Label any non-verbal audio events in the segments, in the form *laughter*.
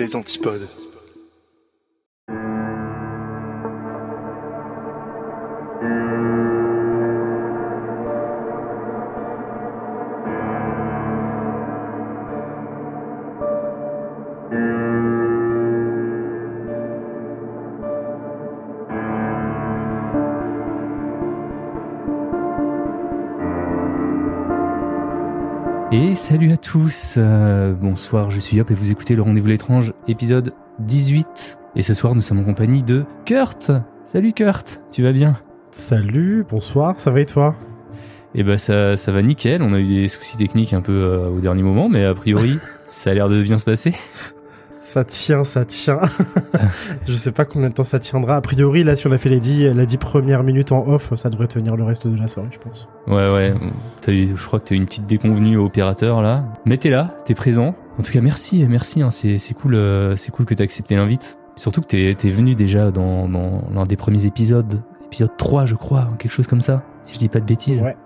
Les antipodes. Et salut à tous, euh, bonsoir, je suis Yop et vous écoutez le Rendez-vous l'étrange, épisode 18. Et ce soir nous sommes en compagnie de Kurt. Salut Kurt, tu vas bien? Salut, bonsoir, ça va et toi? Eh ben ça, ça va nickel, on a eu des soucis techniques un peu euh, au dernier moment, mais a priori *laughs* ça a l'air de bien se passer. Ça tient, ça tient. *laughs* je sais pas combien de temps ça tiendra. A priori, là, si on a fait les 10, la 10 premières minutes en off, ça devrait tenir le reste de la soirée, je pense. Ouais ouais, t'as eu, je crois que t'as eu une petite déconvenue au opérateur là. Mais t'es là, t'es présent. En tout cas merci, merci, hein, c'est c'est cool, euh, c'est cool que t'as accepté l'invite. Surtout que t'es t'es venu déjà dans, dans l'un des premiers épisodes, épisode 3 je crois, quelque chose comme ça, si je dis pas de bêtises. Ouais.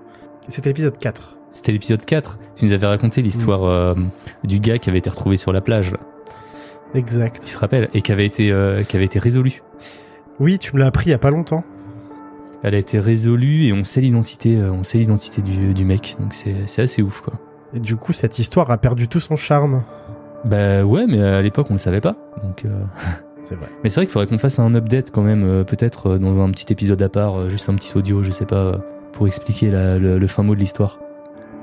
C'était l'épisode 4. C'était l'épisode 4. Tu nous avais raconté l'histoire euh, du gars qui avait été retrouvé sur la plage, là, Exact. tu te rappelles, et qui avait été, euh, qui avait été résolu. Oui, tu me l'as appris il y a pas longtemps. Elle a été résolue et on sait l'identité, euh, on sait l'identité du, du mec. Donc c'est, assez ouf, quoi. Et du coup, cette histoire a perdu tout son charme. Bah ouais, mais à l'époque on le savait pas. Donc, euh, *laughs* C'est vrai. mais c'est vrai qu'il faudrait qu'on fasse un update quand même, euh, peut-être dans un petit épisode à part, juste un petit audio, je sais pas, pour expliquer la- le, le fin mot de l'histoire.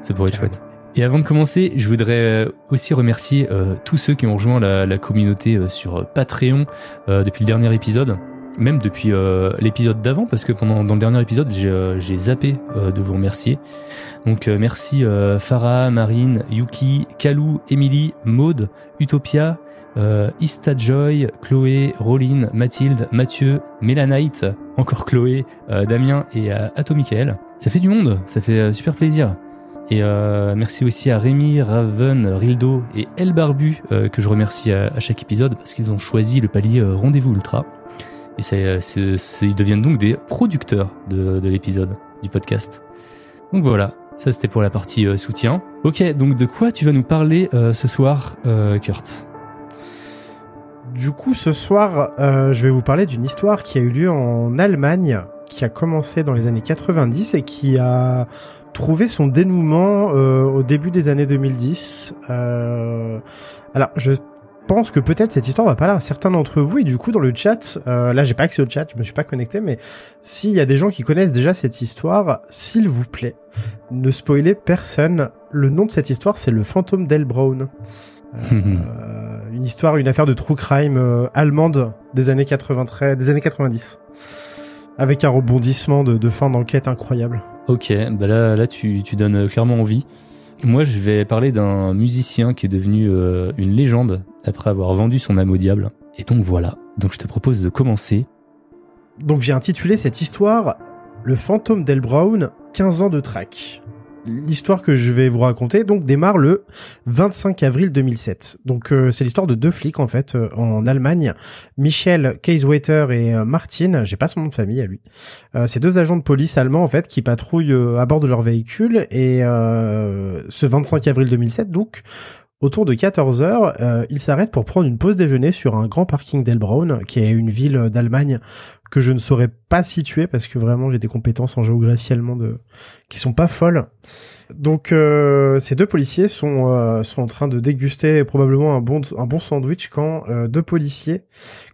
Ça pourrait être chouette. Et avant de commencer, je voudrais euh, aussi remercier euh, tous ceux qui ont rejoint la, la communauté euh, sur euh, Patreon euh, depuis le dernier épisode, même depuis euh, l'épisode d'avant, parce que pendant dans le dernier épisode, j'ai zappé de vous remercier. Donc merci Farah, Marine, Yuki, Kalou, Emily, Maude, Utopia, euh, Ista Joy, Chloé, Roline, Mathilde, Mathieu, Mélanite, encore Chloé, Damien et Ato Michael. Ça fait du monde, ça fait super plaisir. Et euh, merci aussi à Rémi, Raven, Rildo et El Barbu euh, que je remercie à, chaque épisode parce qu'ils ont choisi le palier euh, Rendez-vous Ultra. Et ils deviennent donc des producteurs de, de l'épisode, du podcast. Donc voilà, ça c'était pour la partie soutien. Ok, donc de quoi tu vas nous parler ce soir, Kurt? Du coup, ce soir, je vais vous parler d'une histoire qui a eu lieu en Allemagne, qui a commencé dans les années 90 et qui a trouvé son dénouement euh, au début des années 2010. Euh, alors, je pense que peut-être cette histoire va parler à certains d'entre vous et du coup dans le chat, euh, là j'ai pas accès au chat, je me suis pas connecté, mais s'il y a des gens qui connaissent déjà cette histoire, s'il vous plaît, ne spoilez personne. Le nom de cette histoire, c'est le fantôme d'El Brown. Euh, *laughs* une histoire, une affaire de true crime euh, allemande des années 93, des années 90, avec un rebondissement de, de fin d'enquête incroyable. Ok, bah là, là tu, tu donnes clairement envie. Moi, je vais parler d'un musicien qui est devenu euh, une légende après avoir vendu son âme au diable. Et donc voilà. Donc je te propose de commencer. Donc j'ai intitulé cette histoire Le fantôme d'El Brown, 15 ans de track. L'histoire que je vais vous raconter donc démarre le 25 avril 2007. Donc euh, c'est l'histoire de deux flics en fait euh, en Allemagne, Michel Kaiswaiter et euh, Martin, j'ai pas son nom de famille à lui. Euh, c'est deux agents de police allemands en fait qui patrouillent à bord de leur véhicule et ce 25 avril 2007 donc Autour de 14 heures, euh, ils s'arrêtent pour prendre une pause déjeuner sur un grand parking d'Elbraun, qui est une ville d'Allemagne que je ne saurais pas situer parce que vraiment j'ai des compétences en géographie allemande qui sont pas folles. Donc euh, ces deux policiers sont euh, sont en train de déguster probablement un bon un bon sandwich quand euh, deux policiers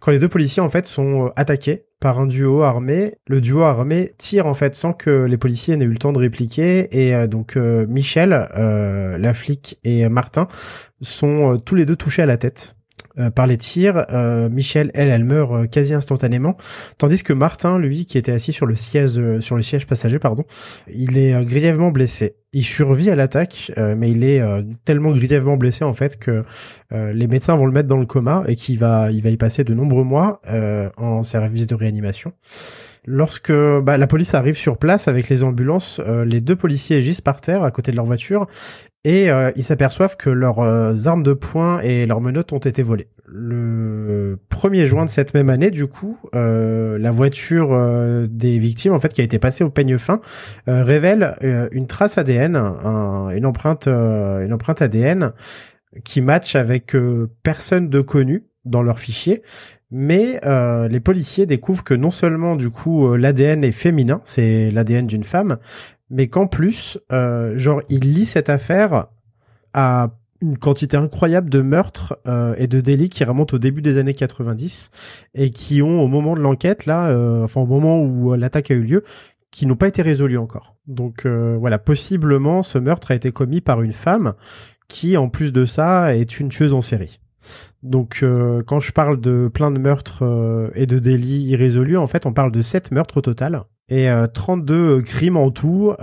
quand les deux policiers en fait sont euh, attaqués par un duo armé. Le duo armé tire en fait sans que les policiers n'aient eu le temps de répliquer et euh, donc euh, Michel, euh, la flic et Martin sont euh, tous les deux touchés à la tête. Euh, par les tirs. Euh, Michel, elle, elle meurt euh, quasi instantanément, tandis que Martin, lui, qui était assis sur le siège, sur le siège passager, pardon, il est grièvement blessé. Il survit à l'attaque, mais il est tellement grièvement blessé en fait que les médecins vont le mettre dans le coma et qu'il va, il va y passer de nombreux mois en service de réanimation. Lorsque bah, la police arrive sur place avec les ambulances, euh, les deux policiers gisent par terre à côté de leur voiture et euh, ils s'aperçoivent que leurs euh, armes de poing et leurs menottes ont été volées. Le 1er juin de cette même année, du coup, la voiture des victimes, en fait, qui a été passée au peigne fin, révèle une trace ADN, une empreinte, une empreinte ADN qui match avec personne de connu dans leur fichier mais euh, les policiers découvrent que non seulement du coup euh, l'ADN est féminin, c'est l'ADN d'une femme, mais qu'en plus, euh, genre, ils lient cette affaire à une quantité incroyable de meurtres euh, et de délits qui remontent au début des années 90 et qui ont, au moment de l'enquête, là, euh, enfin au moment où l'attaque a eu lieu, qui n'ont pas été résolus encore. Donc voilà, possiblement, ce meurtre a été commis par une femme qui, en plus de ça, est une tueuse en série. Donc euh, quand je parle de plein de meurtres euh, et de délits irrésolus, en fait on parle de 7 meurtres au total et 32 euh, crimes en tout.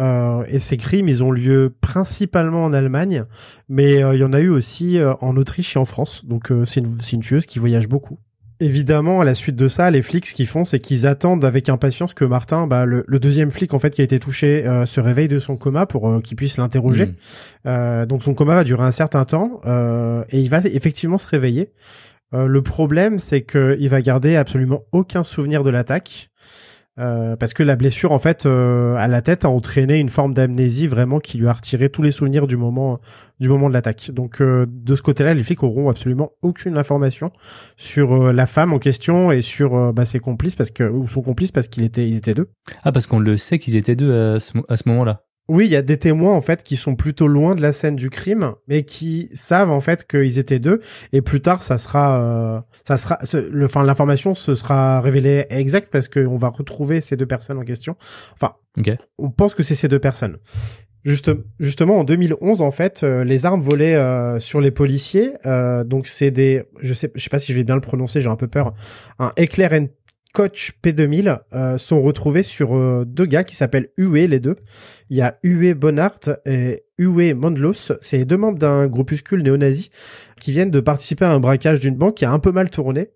et ces crimes, ils ont lieu principalement en Allemagne, mais il y en a eu aussi en Autriche et en France. Donc c'est une, une tueuse qui voyage beaucoup. Évidemment, à la suite de ça, les flics, ce qu'ils font, c'est qu'ils attendent avec impatience que Martin, bah, le, deuxième flic en fait qui a été touché, euh, se réveille de son coma pour euh, qu'il puisse l'interroger. Euh, donc son coma va durer un certain temps et il va effectivement se réveiller. le problème, c'est qu'il va garder absolument aucun souvenir de l'attaque. Euh, parce que la blessure en fait euh, à la tête a entraîné une forme d'amnésie vraiment qui lui a retiré tous les souvenirs du moment du moment de l'attaque. Donc euh, de ce côté-là, les flics auront absolument aucune information sur la femme en question et sur bah, ses complices parce que ou son complice parce qu'ils étaient ils étaient deux. Ah parce qu'on le sait qu'ils étaient deux à ce moment-là. Oui, il y a des témoins en fait qui sont plutôt loin de la scène du crime, mais qui savent en fait qu'ils étaient deux. Et plus tard, ça sera, euh, ça sera, le, enfin, l'information se sera révélée exacte parce qu'on va retrouver ces deux personnes en question. Enfin, on pense que c'est ces deux personnes. Juste, justement, en 2011, en fait, euh, les armes volées euh, sur les policiers, donc c'est des, je sais, je sais pas si je vais bien le prononcer, j'ai un peu peur, un éclair Coach P2000 euh, sont retrouvés sur euh, deux gars qui s'appellent Uwe, les deux. Il y a Uwe Bonnart et Uwe Mondlos. C'est deux membres d'un groupuscule néo-nazi qui viennent de participer à un braquage d'une banque qui a un peu mal tourné.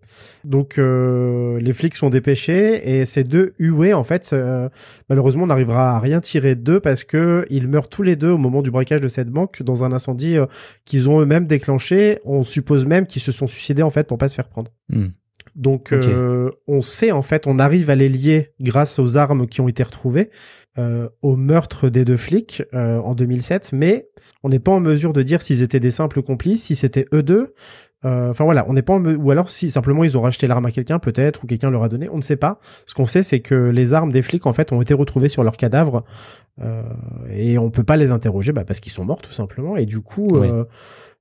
Donc euh, les flics sont dépêchés et ces deux Uwe, en fait, malheureusement, on n'arrivera à rien tirer d'eux parce que ils meurent tous les deux au moment du braquage de cette banque dans un incendie qu'ils ont eux-mêmes déclenché. On suppose même qu'ils se sont suicidés en fait pour pas se faire prendre. Hmm. Donc euh, on sait en fait, on arrive à les lier grâce aux armes qui ont été retrouvées euh, au meurtre des deux flics euh, en 2007, mais on n'est pas en mesure de dire s'ils étaient des simples complices, si c'était eux deux. Enfin voilà, on n'est pas en ou alors si simplement ils ont racheté l'arme à quelqu'un peut-être ou quelqu'un leur a donné, on ne sait pas. Ce qu'on sait c'est que les armes des flics en fait ont été retrouvées sur leur cadavre et on peut pas les interroger bah, parce qu'ils sont morts tout simplement et du coup.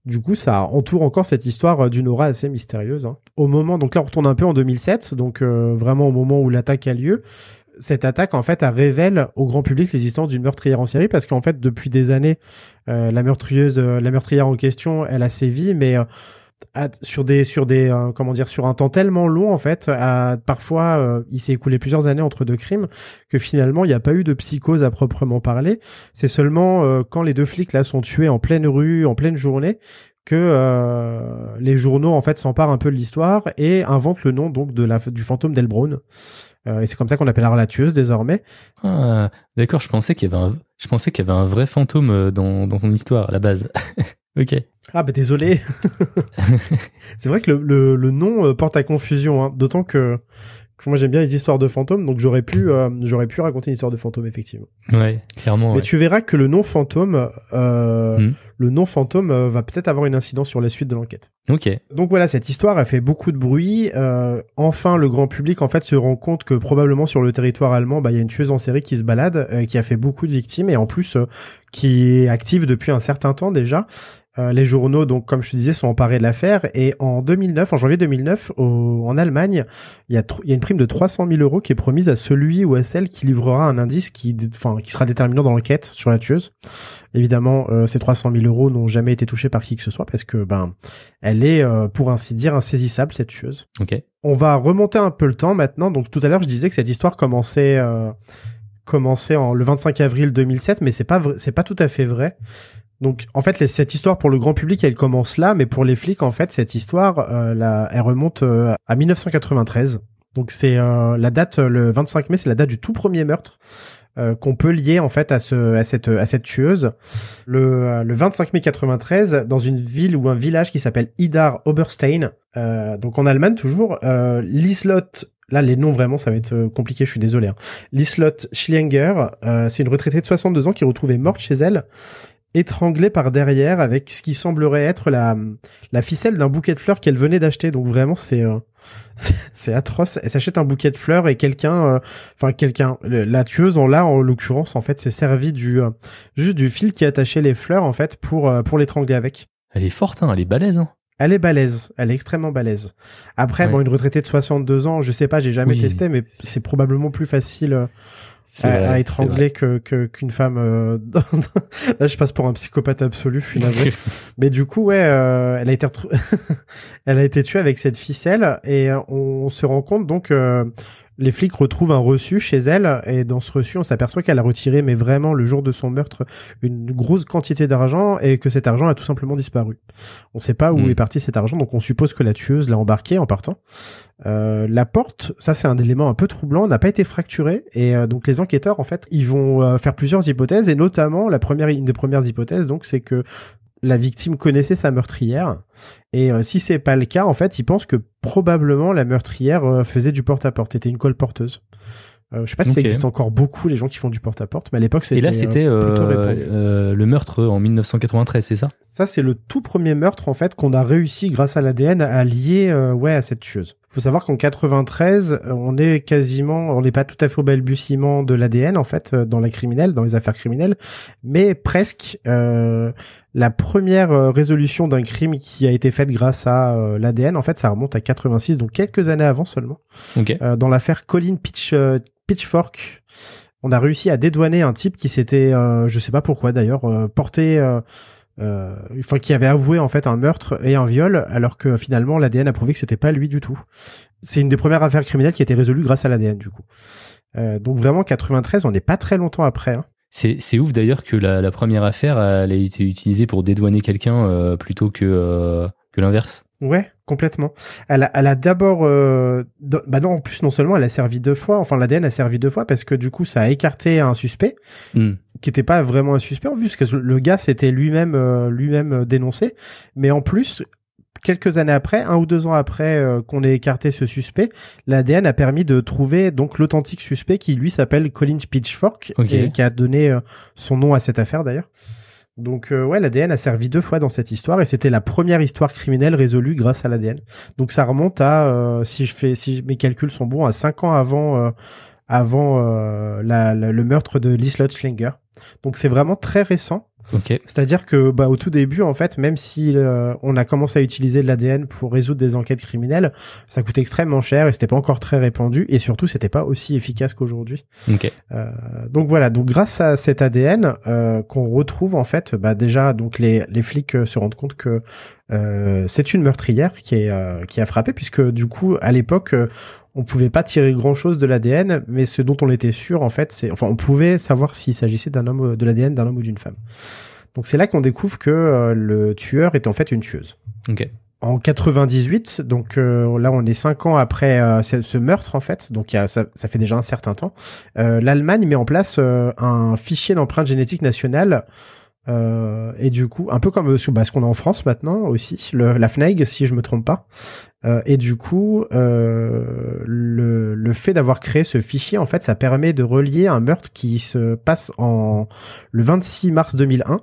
Du coup, ça entoure encore cette histoire euh, d'une aura assez mystérieuse. Hein. Au moment, donc là, on retourne un peu en 2007, donc euh, vraiment au moment où l'attaque a lieu. Cette attaque, en fait, elle révèle au grand public l'existence d'une meurtrière en série parce qu'en fait, depuis des années, euh, la la meurtrière en question, elle a sévi, mais sur des sur des euh, comment dire sur un temps tellement long en fait parfois euh, il s'est écoulé plusieurs années entre deux crimes que finalement il n'y a pas eu de psychose à proprement parler. C'est seulement euh, quand les deux flics là sont tués en pleine rue en pleine journée que les journaux en fait s'emparent un peu de l'histoire et inventent le nom donc de la du fantôme d'Elbron et c'est comme ça qu'on appellera la tueuse désormais. Ah, d'accord je pensais qu'il y avait un je pensais qu'il y avait un vrai fantôme dans dans son histoire à la base *laughs* ok ah bah désolé. *laughs* c'est vrai que le, le, nom euh, porte à confusion, hein. d'autant que, moi j'aime bien les histoires de fantômes, donc j'aurais pu euh, j'aurais pu raconter une histoire de fantôme effectivement. Ouais, clairement. Mais tu verras que le nom fantôme, euh, hmm. le nom fantôme va peut-être avoir une incidence sur la suite de l'enquête. Ok. Donc voilà, cette histoire a fait beaucoup de bruit. enfin, le grand public en fait se rend compte que probablement sur le territoire allemand, bah il y a une tueuse en série qui se balade, qui a fait beaucoup de victimes et en plus qui est active depuis un certain temps déjà Euh, les journaux, donc comme je te disais, sont emparés de l'affaire. Et en 2009, en janvier 2009, au, en Allemagne, il y, a il y a une prime de 300 000 euros qui est promise à celui ou à celle qui livrera un indice qui, enfin, qui sera déterminant dans l'enquête sur la tueuse. Évidemment, euh, ces 300 000 euros n'ont jamais été touchés par qui que ce soit parce que, ben, elle est, euh, pour ainsi dire, insaisissable cette tueuse. Ok. On va remonter un peu le temps maintenant. Donc tout à l'heure, je disais que cette histoire commençait, euh, commençait en le 25 avril 2007, mais c'est pas c'est pas tout à fait vrai. Donc en fait, les- cette histoire pour le grand public, elle commence là, mais pour les flics, en fait, cette histoire, euh, la- elle remonte euh, à 1993. Donc c'est euh, la date, euh, le 25 mai, c'est la date du tout premier meurtre euh, qu'on peut lier en fait à ce à cette à cette tueuse. Le, euh, le 25 mai 93, dans une ville ou un village qui s'appelle Idar Oberstein, donc en Allemagne toujours, euh, Lislot Là, les noms, vraiment, ça va être compliqué, je suis désolé. Hein. Lislot Schlinger, euh, c'est une retraitée de 62 ans qui est retrouvée morte chez elle, étranglée par derrière avec ce qui semblerait être la, la ficelle d'un bouquet de fleurs qu'elle venait d'acheter. Donc vraiment, c'est euh, *laughs* c'est atroce. Elle s'achète un bouquet de fleurs et quelqu'un, euh, enfin quelqu'un, la tueuse en là, en l'occurrence, en fait, s'est servi du euh, juste du fil qui attachait les fleurs, en fait, pour euh, pour l'étrangler avec. Elle est forte, hein, elle est balèze. Hein. Elle est balèze, elle est extrêmement balèze. Après, Ouais. bon, une retraitée de 62 ans, je sais pas, j'ai jamais Oui. testé, mais c'est probablement plus facile euh, à, vrai, à c'est étrangler que que- qu'une femme. euh, *laughs* Là, je passe pour un psychopathe absolu, je suis navré. *laughs* mais du coup, ouais, euh, elle a été *laughs* elle a été tuée avec cette ficelle et euh, on se rend compte donc. Les flics retrouvent un reçu chez elle et dans ce reçu, on s'aperçoit qu'elle a retiré, mais vraiment le jour de son meurtre, une grosse quantité d'argent et que cet argent a tout simplement disparu. On sait pas où Hmm. est parti cet argent, donc on suppose que la tueuse l'a embarqué en partant. Euh, la porte, ça c'est un élément un peu troublant, n'a pas été fracturée et euh, donc les enquêteurs en fait, ils vont euh, faire plusieurs hypothèses et notamment la première, une des premières hypothèses donc c'est que la victime connaissait sa meurtrière et euh, si c'est pas le cas en fait, ils pensent que probablement la meurtrière euh, faisait du porte-à-porte, était une colporteuse. Euh, je sais pas si ça existe encore beaucoup les gens qui font du porte-à-porte, mais à l'époque c'était Et là, c'était euh, le meurtre en 1993, c'est ça? Ça, c'est le tout premier meurtre, en fait, qu'on a réussi, grâce à l'ADN, à lier, ouais, à cette tueuse. Faut savoir qu'en 93, euh, on est quasiment, on n'est pas tout à fait au balbutiement de l'ADN, en fait, dans la criminelle, dans les affaires criminelles, mais presque, euh, la première euh, résolution d'un crime qui a été faite grâce à euh, l'ADN, en fait, ça remonte à 86, donc quelques années avant seulement. Ok. Euh, dans l'affaire Colin Pitch, euh, Pitchfork, on a réussi à dédouaner un type qui s'était, euh, je sais pas pourquoi d'ailleurs, euh, porté, euh, euh, enfin qui avait avoué en fait un meurtre et un viol, alors que finalement l'ADN a prouvé que c'était pas lui du tout. C'est une des premières affaires criminelles qui a été résolue grâce à l'ADN du coup. Euh, donc vraiment 93, on n'est pas très longtemps après. Hein. C'est c'est ouf d'ailleurs que la, la première affaire, elle a été utilisée pour dédouaner quelqu'un euh, plutôt que, euh, que l'inverse. Ouais, complètement. Elle a, elle a d'abord, euh, bah non, en plus non seulement elle a servi deux fois, enfin l'ADN a servi deux fois parce que du coup ça a écarté un suspect Hmm. qui était pas vraiment un suspect en vue, parce que le gars s'était lui-même euh, lui-même euh, dénoncé, mais en plus quelques années après, un ou deux ans après euh, qu'on ait écarté ce suspect, l'ADN a permis de trouver donc l'authentique suspect qui lui s'appelle Colin Pitchfork et qui a donné euh, son nom à cette affaire d'ailleurs. Donc euh, ouais, l'ADN a servi deux fois dans cette histoire et c'était la première histoire criminelle résolue grâce à l'ADN. Donc ça remonte à euh, si je fais si mes calculs sont bons à cinq ans avant euh, avant euh, la- la- le meurtre de Lislot Schlinger. Donc c'est vraiment très récent. Ok. C'est-à-dire que bah au tout début en fait, même si euh, on a commencé à utiliser de l'ADN pour résoudre des enquêtes criminelles, ça coûtait extrêmement cher et c'était pas encore très répandu et surtout c'était pas aussi efficace qu'aujourd'hui. Ok. Euh, donc voilà, donc grâce à cet ADN euh, qu'on retrouve en fait, bah déjà donc les les flics euh, se rendent compte que euh, c'est une meurtrière qui est euh, qui a frappé puisque du coup à l'époque euh, on pouvait pas tirer grand chose de l'ADN, mais ce dont on était sûr en fait, c'est enfin on pouvait savoir s'il s'agissait d'un homme de l'ADN d'un homme ou d'une femme. Donc c'est là qu'on découvre que euh, le tueur est en fait une tueuse Ok. en 98, donc euh, là on est cinq ans après euh, ce, ce meurtre en fait, donc y a, ça, ça fait déjà un certain temps. Euh, L'Allemagne met en place euh, un fichier d'empreinte génétique nationale euh, et du coup un peu comme bah, ce qu'on a en France maintenant aussi, le, la FNEG si je me trompe pas. Euh, et du coup euh, le, fait d'avoir créé ce fichier en fait ça permet de relier un meurtre qui se passe en le 26 mars 2001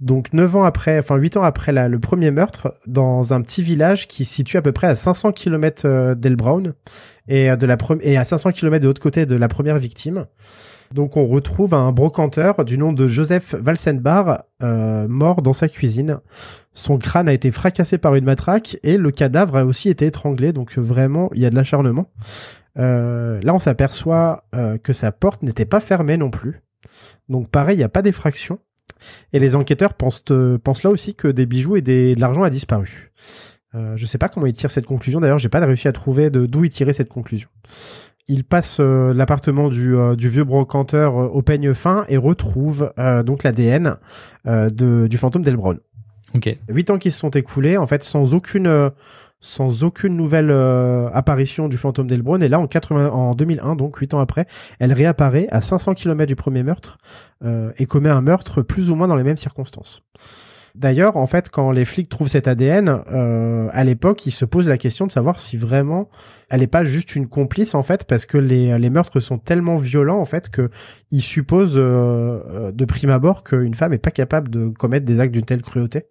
donc neuf ans après, enfin huit ans après la- le premier meurtre, dans un petit village qui se situe à peu près à 500 km d'Elbrown et euh, de la et à 500 km de l'autre côté de la première victime. Donc on retrouve un brocanteur du nom de Joseph Valsenbar euh, mort dans sa cuisine. Son crâne a été fracassé par une matraque et le cadavre a aussi été étranglé. Donc vraiment, il y a de l'acharnement. Euh, là, on s'aperçoit euh, que sa porte n'était pas fermée non plus. Donc pareil, il n'y a pas d'effraction. Et les enquêteurs pensent, euh, pensent là aussi que des bijoux et de l'argent a disparu. Euh, je sais pas comment ils tirent cette conclusion. D'ailleurs, j'ai pas réussi à trouver d'où ils tiraient cette conclusion. Ils passent euh, l'appartement du, euh, du vieux brocanteur euh, au peigne fin et retrouvent euh, donc l'ADN du fantôme d'El Brown. Ok. Huit ans qui se sont écoulés, en fait, sans aucune sans aucune nouvelle euh, apparition du fantôme d'Elbron. Et là, en, 80, en 2001, donc huit ans après, elle réapparaît à 500 km du premier meurtre euh, et commet un meurtre plus ou moins dans les mêmes circonstances. D'ailleurs, en fait, quand les flics trouvent cet ADN, euh, à l'époque, ils se posent la question de savoir si vraiment elle n'est pas juste une complice, en fait, parce que les, les meurtres sont tellement violents, en fait, que ils supposent euh, euh, de prime abord qu'une femme est pas capable de commettre des actes d'une telle cruauté.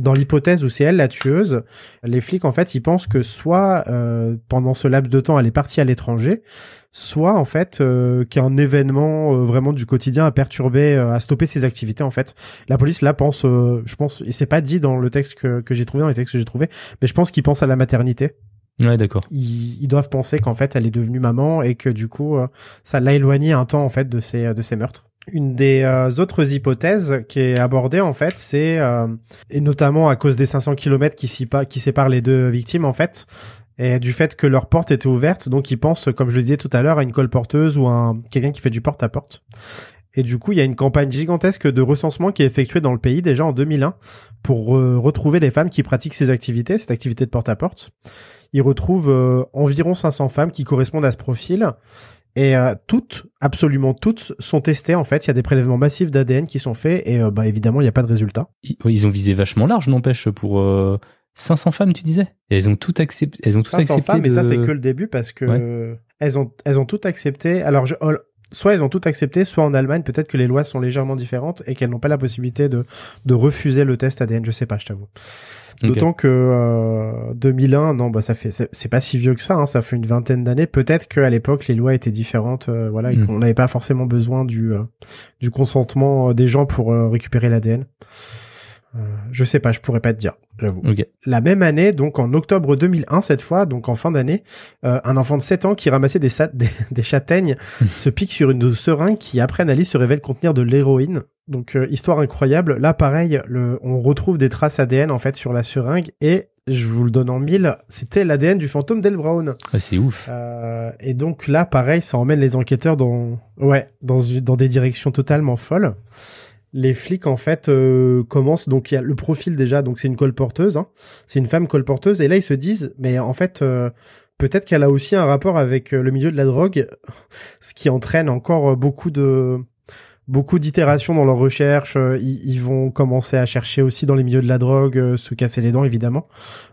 Dans l'hypothèse où c'est elle la tueuse, les flics en fait ils pensent que soit euh, pendant ce laps de temps elle est partie à l'étranger, soit en fait euh, qu'un événement euh, vraiment du quotidien a perturbé, euh, a stoppé ses activités en fait. La police là pense, euh, je pense, et c'est pas dit dans le texte que, que j'ai trouvé, dans les textes que j'ai trouvé, mais je pense qu'ils pensent à la maternité. Ouais, d'accord. Ils, ils doivent penser qu'en fait elle est devenue maman et que du coup euh, ça l'a éloignée un temps en fait de ces de ces meurtres. Une des euh, autres hypothèses qui est abordée en fait, c'est euh, et notamment à cause des 500 km qui, séparent les deux victimes en fait, et du fait que leur porte était ouverte, donc ils pensent, comme je le disais tout à l'heure, à une colporteuse ou à un, quelqu'un qui fait du porte-à-porte. Et du coup, il y a une campagne gigantesque de recensement qui est effectuée dans le pays déjà en 2001 pour retrouver les femmes qui pratiquent ces activités, cette activité de porte-à-porte. Ils retrouvent euh, environ 500 femmes qui correspondent à ce profil. Et euh, toutes, absolument toutes, sont testées en fait. Il y a des prélèvements massifs d'ADN qui sont faits et euh, bah évidemment il n'y a pas de résultat. Ils, ont visé vachement large, n'empêche, pour euh, 500 femmes, tu disais? Et elles ont tout accepté. Elles ont tout 500 accepté. femmes, mais ça c'est que le début parce que elles ont elles ont toutes accepté. Alors je, oh, soit elles ont toutes accepté, soit en Allemagne peut-être que les lois sont légèrement différentes et qu'elles n'ont pas la possibilité de de refuser le test ADN. Je sais pas, je t'avoue. D'autant que euh, 2001, non, bah ça fait, c'est pas si vieux que ça, hein, ça fait une vingtaine d'années. Peut-être qu'à l'époque les lois étaient différentes, euh, voilà, et Mm. qu'on n'avait pas forcément besoin du euh, du consentement euh, des gens pour récupérer l'ADN. Euh, je sais pas, je pourrais pas te dire, j'avoue. Ok. La même année, donc en octobre 2001 cette fois, donc en fin d'année, euh, un enfant de 7 ans qui ramassait des, *laughs* des, des châtaignes *laughs* se pique sur une seringue qui après analyse se révèle contenir de l'héroïne. Donc euh, histoire incroyable. Là pareil, le, on retrouve des traces ADN en fait sur la seringue et je vous le donne en mille, c'était l'ADN du fantôme d'El Brown. Ah, c'est ouf. Euh, et donc là, pareil, ça emmène les enquêteurs dans, ouais, dans, dans des directions totalement folles. Les flics, en fait, euh, commencent. Donc, il y a le profil déjà. Donc, c'est une colporteuse. Hein. C'est une femme colporteuse. Et là, ils se disent, mais en fait, euh, peut-être qu'elle a aussi un rapport avec euh, le milieu de la drogue, *laughs* ce qui entraîne encore euh, beaucoup de beaucoup d'itérations dans leurs recherches. Euh, Ils, ils vont commencer à chercher aussi dans les milieux de la drogue, se casser les dents, évidemment.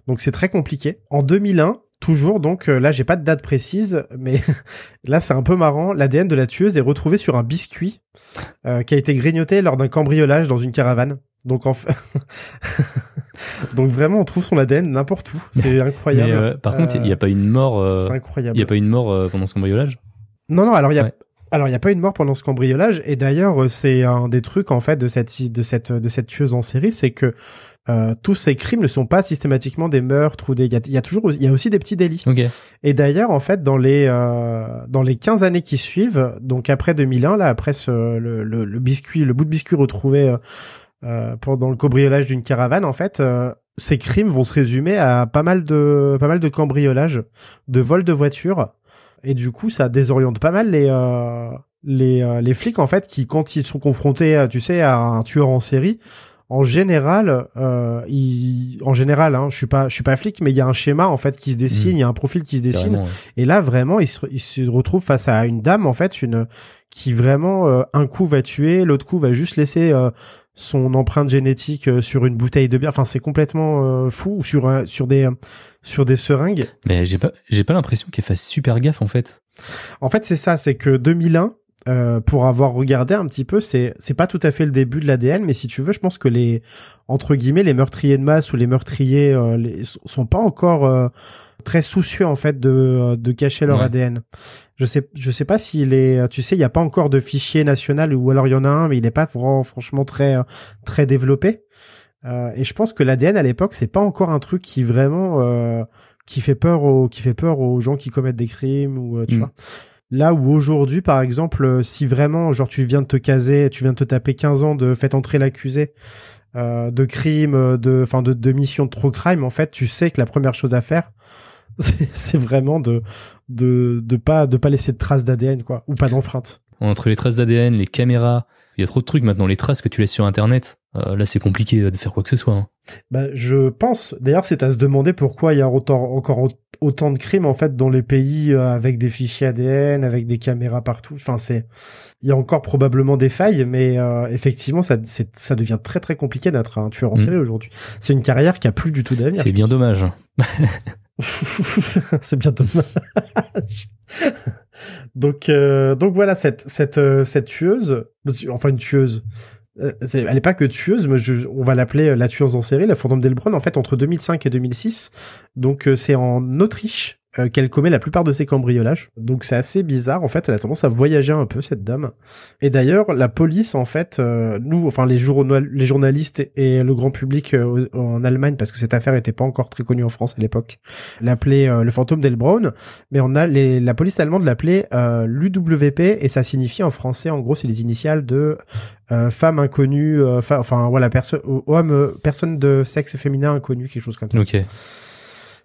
Donc, c'est très compliqué. En 2001, toujours, donc euh, là, j'ai pas de date précise, mais *laughs* là, c'est un peu marrant. L'ADN de la tueuse est retrouvé sur un biscuit euh, qui a été grignoté lors d'un cambriolage dans une caravane. Donc en fait, *laughs* donc vraiment, on trouve son ADN n'importe où. C'est *laughs* Mais incroyable. euh, par contre, il n'y a pas une mort. euh, C'est incroyable. Il y a pas une mort euh, pendant ce cambriolage? Non, non, alors il y a, Ouais. alors il y a pas une mort pendant ce cambriolage. Et d'ailleurs, c'est un des trucs en fait de cette de cette de cette tueuse en série, c'est que euh, tous ces crimes ne sont pas systématiquement des meurtres ou des. Il y a, il y a toujours, il y a aussi des petits délits. Ok. Et d'ailleurs, en fait, dans les euh, dans les 15 années qui suivent, donc après 2001, là, après ce, le, le, le biscuit, le bout de biscuit retrouvé euh, euh, pendant le cambriolage d'une caravane, en fait, euh, ces crimes vont se résumer à pas mal de pas mal de cambriolages, de vols de voitures, et du coup, ça désoriente pas mal les euh, les euh, les flics en fait qui quand ils sont confrontés, tu sais, à un tueur en série. En général, euh, ils- en général, hein, je suis pas, je suis pas flic, mais il y a un schéma en fait qui se dessine, Mhm. il y a un profil qui se dessine, ouais. et là, vraiment, il se, il se retrouve face à une dame, en fait, une qui vraiment euh, un coup va tuer, l'autre coup va juste laisser euh, son empreinte génétique euh, sur une bouteille de bière. Enfin, c'est complètement euh, fou. Ou Sur un- sur des euh, sur des seringues. Mais j'ai pas, j'ai pas l'impression qu'elle fasse super gaffe en fait. En fait, c'est ça. C'est que 2001. Euh, pour avoir regardé un petit peu, c'est c'est pas tout à fait le début de l'ADN, mais si tu veux, je pense que les entre guillemets les meurtriers de masse ou les meurtriers euh, les, sont pas encore euh, très soucieux en fait de de cacher leur Ouais. ADN. Je sais je sais pas s'il est tu sais il y a pas encore de fichier national ou alors il y en a un mais il est pas vraiment franchement très euh, très développé. Euh, et je pense que l'ADN à l'époque c'est pas encore un truc qui vraiment euh, qui fait peur aux qui fait peur aux gens qui commettent des crimes ou euh, tu Mm. vois. Là où aujourd'hui par exemple euh, si vraiment genre tu viens de te caser, tu viens de te taper 15 ans de fait entrer l'accusé euh, de crime, euh, de, enfin de, de mission de true crime, en fait, tu sais que la première chose à faire, *laughs* c'est c'est vraiment de, de, de pas, de pas laisser de traces d'ADN, quoi, ou pas d'empreinte. Entre les traces d'ADN, les caméras, il y a trop de trucs maintenant. Les traces que tu laisses sur Internet, euh, là c'est compliqué de faire quoi que ce soit. hein. Bah, je pense, d'ailleurs, c'est à se demander pourquoi il y a autant, encore au- autant de crimes, en fait, dans les pays euh, avec des fichiers ADN, avec des caméras partout. Enfin, c'est, il y a encore probablement des failles, mais euh, effectivement, ça, ça devient très très compliqué d'être un tueur en Mm. série aujourd'hui. C'est une carrière qui a plus du tout d'avenir. C'est bien dommage. *laughs* c'est bien dommage. donc, euh, donc voilà cette cette euh, cette tueuse, enfin une tueuse. Euh, elle est pas que tueuse, mais je- on va l'appeler euh, la tueuse en série, la fantôme d'Elbron. En fait, entre 2005 et 2006, donc euh, c'est en Autriche euh, qu'elle commet la plupart de ses cambriolages. Donc c'est assez bizarre. En fait, elle a tendance à voyager un peu cette dame. Et d'ailleurs, la police, en fait, euh, nous, enfin les, journal les journalistes et, le grand public euh, en Allemagne, parce que cette affaire était pas encore très connue en France à l'époque, l'appelait euh, le fantôme d'Elbron. Mais on a les, la police allemande l'appelait euh, l'UWP et ça signifie en français, en gros, c'est les initiales de euh, femme inconnue, enfin voilà, personne, homme, personne de sexe féminin inconnu, quelque chose comme ça. Ok.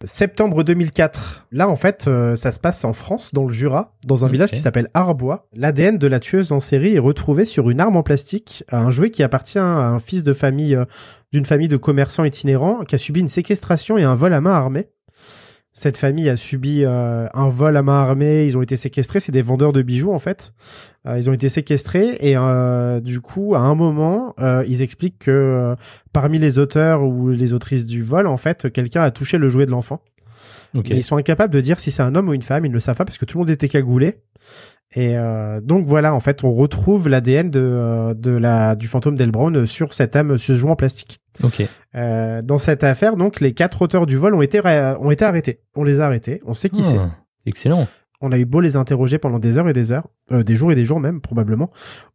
Septembre 2004. Là, en fait, euh, ça se passe en France, dans le Jura, dans un village qui s'appelle Arbois. L'ADN de la tueuse en série est retrouvé sur une arme en plastique, un jouet qui appartient à un fils de famille euh, d'une famille de commerçants itinérants qui a subi une séquestration et un vol à main armée. Cette famille a subi euh, un vol à main armée, ils ont été séquestrés, c'est des vendeurs de bijoux en fait. Euh, ils ont été séquestrés et euh, du coup, à un moment, euh, ils expliquent que euh, parmi les auteurs ou les autrices du vol, en fait, quelqu'un a touché le jouet de l'enfant. Ok. Mais ils sont incapables de dire si c'est un homme ou une femme, ils ne le savent pas parce que tout le monde était cagoulé. Et euh, donc voilà, en fait, on retrouve l'ADN de, euh, de la du fantôme d'Elbron sur cette âme, ce jouet en plastique. Ok. Euh, dans cette affaire, donc, les quatre auteurs du vol ont été ont été arrêtés. On les a arrêtés. On sait qui c'est. Ah, Excellent. On a eu beau les interroger pendant des heures et des heures, euh, des jours et des jours même probablement.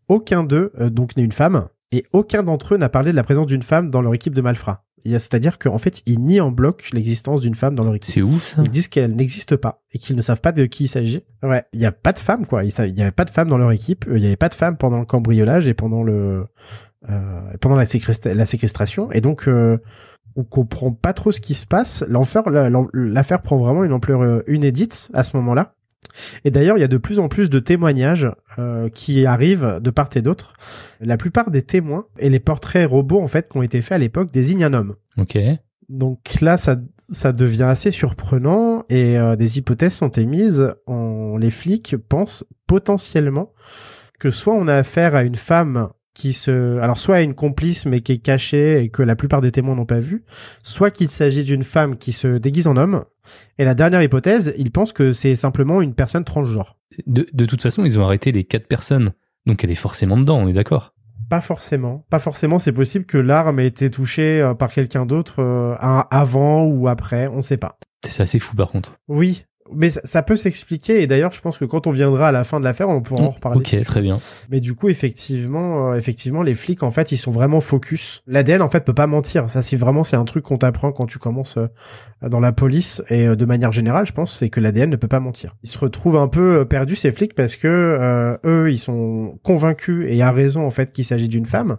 Aucun d'eux euh, donc n'est une femme et aucun d'entre eux n'a parlé de la présence d'une femme dans leur équipe de malfrats. C'est-à-dire qu'en fait, ils nient en bloc l'existence d'une femme dans leur équipe. C'est ouf ça. Ils disent qu'elle n'existe pas et qu'ils ne savent pas de qui il s'agit. Ouais, il y a pas de femme quoi. Il sa- il y avait pas de femme dans leur équipe. Il y avait pas de femme pendant le cambriolage et pendant le euh, pendant la, séquestra- la séquestration. Et donc euh, on comprend pas trop ce qui se passe. L'affaire prend vraiment une ampleur euh, inédite à ce moment-là. Et d'ailleurs, il y a de plus en plus de témoignages euh, qui arrivent de part et d'autre. La plupart des témoins et les portraits robots en fait qui ont été faits à l'époque désignent un homme. Ok. Donc là, ça, ça devient assez surprenant et euh, des hypothèses sont émises. En, les flics pensent potentiellement que soit on a affaire à une femme qui se, alors soit une complice mais qui est cachée et que la plupart des témoins n'ont pas vu, soit qu'il s'agit d'une femme qui se déguise en homme. Et la dernière hypothèse, ils pensent que c'est simplement une personne transgenre. De, de toute façon, ils ont arrêté les quatre personnes. Donc elle est forcément dedans, on est d'accord? Pas forcément. Pas forcément. C'est possible que l'arme ait été touchée euh, par quelqu'un d'autre euh, avant ou après. On sait pas. C'est assez fou par contre. Oui, mais ça, ça peut s'expliquer et d'ailleurs je pense que quand on viendra à la fin de l'affaire on pourra en reparler. Ok, très bien. Mais du coup effectivement, euh, effectivement les flics en fait ils sont vraiment focus. L'ADN en fait peut pas mentir. Ça c'est vraiment c'est un truc qu'on t'apprend quand tu commences euh, dans la police et euh, de manière générale je pense c'est que l'ADN ne peut pas mentir. Ils se retrouvent un peu euh, perdus ces flics parce que euh, eux ils sont convaincus et à raison en fait qu'il s'agit d'une femme,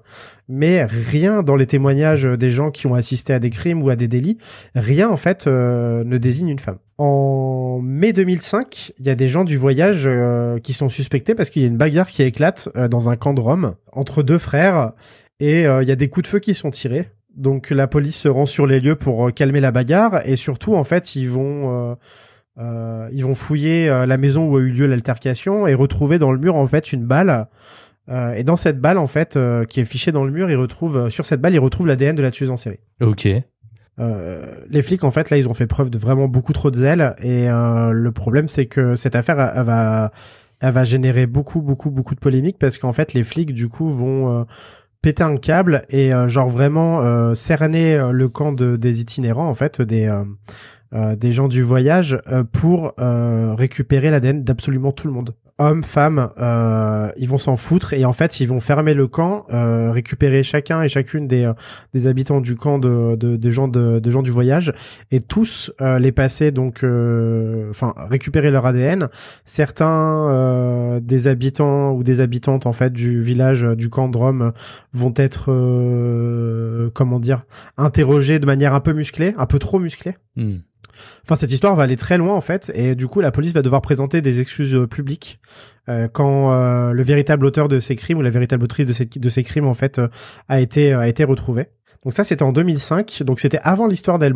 mais rien dans les témoignages des gens qui ont assisté à des crimes ou à des délits, rien en fait euh, ne désigne une femme. En mai 2005, il y a des gens du voyage euh, qui sont suspectés parce qu'il y a une bagarre qui éclate euh, dans un camp de Rome entre deux frères et euh, il y a des coups de feu qui sont tirés. Donc la police se rend sur les lieux pour euh, calmer la bagarre et surtout en fait ils vont euh, ils vont fouiller la maison où a eu lieu l'altercation et retrouver dans le mur en fait une balle. Euh, et dans cette balle en fait euh, qui est fichée dans le mur, ils retrouvent euh, sur cette balle ils retrouvent l'ADN de la tueuse en série. Ok. Euh, les flics, en fait, là, ils ont fait preuve de vraiment beaucoup trop de zèle. Et euh, le problème, c'est que cette affaire, elle, elle va, elle va générer beaucoup, beaucoup, beaucoup de polémiques parce qu'en fait, les flics, du coup, vont euh, péter un câble et euh, genre vraiment euh, cerner le camp de, des itinérants, en fait, des, euh, des gens du voyage euh, pour euh, récupérer l'ADN d'absolument tout le monde. Hommes, femmes, euh, ils vont s'en foutre et en fait ils vont fermer le camp, euh, récupérer chacun et chacune des euh, des habitants du camp de de, de gens de, gens du voyage et tous euh, les passer donc enfin récupérer leur ADN. Certains des habitants ou des habitantes en fait du village du camp de Rome vont être comment dire interrogés de manière un peu musclée, un peu trop musclée. Hmm. Enfin, cette histoire va aller très loin en fait, et du coup, la police va devoir présenter des excuses euh, publiques euh, quand euh, le véritable auteur de ces crimes ou la véritable autrice de ces, crimes en fait a été a été retrouvé. Donc ça, c'était en 2005. Donc c'était avant l'histoire d'El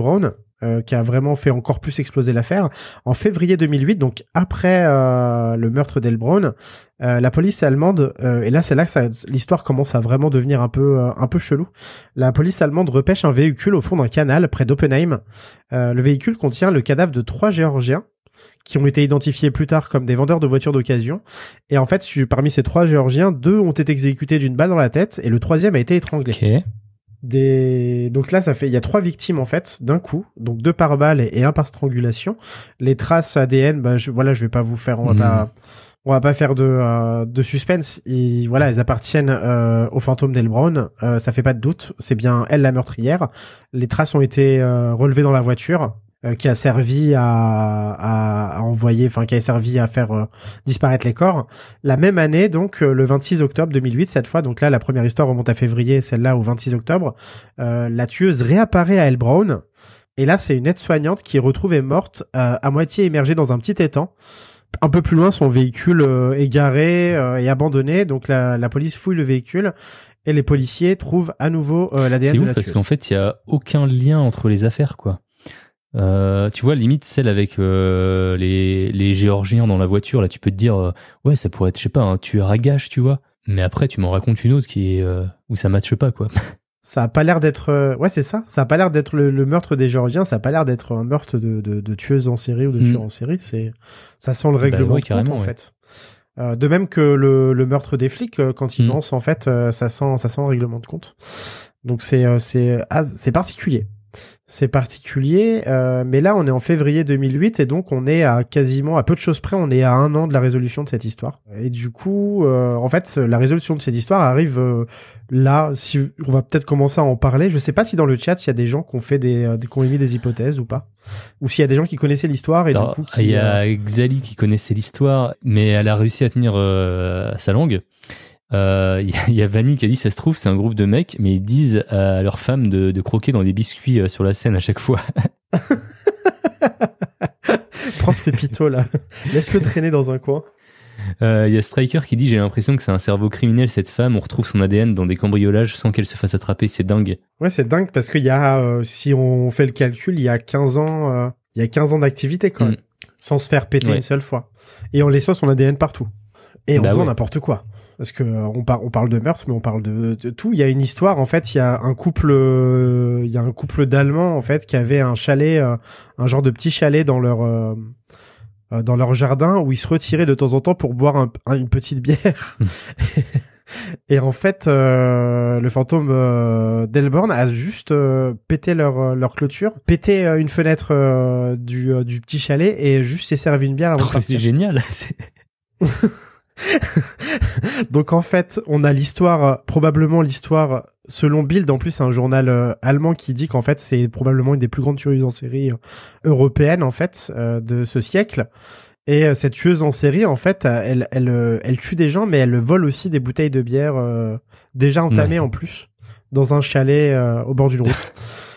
euh, qui a vraiment fait encore plus exploser l'affaire. En février 2008, donc après euh, le meurtre d'El euh, la police allemande, euh, et là c'est là que l'histoire commence à vraiment devenir un peu euh, un peu chelou. La police allemande repêche un véhicule au fond d'un canal près d'Oppenheim. Euh, le véhicule contient le cadavre de trois Géorgiens qui ont été identifiés plus tard comme des vendeurs de voitures d'occasion. Et en fait, parmi ces trois Géorgiens, deux ont été exécutés d'une balle dans la tête et le troisième a été étranglé. Ok. Des... Donc là, ça fait, il y a trois victimes en fait d'un coup, donc deux par balle et, et un par strangulation. Les traces ADN, bah, je, voilà, je vais pas vous faire, on va Mhm. pas, on va pas faire de, euh, de suspense. Et voilà, elles appartiennent euh, au fantôme d'El Brown. Euh, ça fait pas de doute, c'est bien elle la meurtrière. Les traces ont été euh, relevées dans la voiture. Euh, qui a servi à, à, à envoyer, enfin qui a servi à faire euh, disparaître les corps. La même année, donc euh, le 26 octobre 2008, cette fois, donc là la première histoire remonte à février, celle-là au 26 octobre, euh, la tueuse réapparaît à El Brown. Et là, c'est une aide-soignante qui est retrouvée morte, euh, à moitié immergée dans un petit étang. Un peu plus loin, son véhicule euh, est garé euh, et abandonné. Donc la, la police fouille le véhicule et les policiers trouvent à nouveau euh, l'ADN C'est de ouf la parce qu'en fait, il y a aucun lien entre les affaires, quoi. Euh, tu vois, limite celle avec euh, les, les Géorgiens dans la voiture, là, tu peux te dire, euh, ouais, ça pourrait être, je sais pas, un tueur à gage, tu vois. Mais après, tu m'en racontes une autre qui est euh, où ça matche pas, quoi. *laughs* Ça a pas l'air d'être, euh, ouais, c'est ça. Ça a pas l'air d'être le, le meurtre des Géorgiens. Ça a pas l'air d'être un meurtre de, de, de tueuse en série ou de Mm. tueur en série. C'est, ça sent le règlement Bah ouais, de compte, carrément, en ouais. fait. Euh, de même que le, le meurtre des flics, euh, quand ils Mm. lancent, en fait, euh, ça sent, ça sent le règlement de compte. Donc c'est, c'est, ah, c'est particulier. C'est particulier, euh, mais là on est en février 2008 et donc on est à quasiment à peu de choses près, on est à un an de la résolution de cette histoire. Et du coup, euh, en fait, la résolution de cette histoire arrive euh, là. Si on va peut-être commencer à en parler. Je sais pas si dans le chat il y a des gens qui ont fait des, euh, qui ont émis des hypothèses ou pas, ou s'il y a des gens qui connaissaient l'histoire et Alors, du coup qui, il y euh, a Xali qui connaissait l'histoire, mais elle a réussi à tenir euh, sa langue. Euh, Il y, a- il y a Vanny qui a dit ça se trouve c'est un groupe de mecs, mais ils disent à leurs femmes de, de croquer dans des biscuits euh, sur la scène à chaque fois. *laughs* prends ce pépito là, laisse-le traîner dans un coin. Euh, Il y a Striker qui dit j'ai l'impression que c'est un cerveau criminel cette femme. On retrouve son ADN dans des cambriolages sans qu'elle se fasse attraper. C'est dingue. Ouais, c'est dingue parce qu'il y a, euh, si on fait le calcul, il y a 15 ans, euh, il y a 15 ans d'activité quand Mm. même, sans se faire péter Ouais. une seule fois. Et en laissant son ADN partout. Et en Bah faisant ouais. n'importe quoi. Parce que euh, on, par- on parle de meurtre, mais on parle de, de tout. Il y a une histoire, en fait, il y a un couple, euh, il y a un couple d'Allemands, en fait, qui avait un chalet, euh, un genre de petit chalet dans leur, euh, dans leur jardin où ils se retiraient de temps en temps pour boire un- un- une petite bière. *laughs* *laughs* Et en fait, euh, le fantôme euh, d'Elborn a juste euh, pété leur, leur clôture, pété une fenêtre du, du petit chalet et juste s'est servi une bière avant Oh, c'est génial. *laughs* C'est- *laughs* Donc en fait, on a l'histoire, euh, probablement l'histoire, selon Bild, en plus un journal euh, allemand qui dit qu'en fait c'est probablement une des plus grandes tueuses en série euh, européennes en fait euh, de ce siècle. Et cette tueuse en série, en fait, elle, elle, elle tue des gens, mais elle vole aussi des bouteilles de bière euh, déjà entamées en plus dans un chalet euh, au bord d'une route.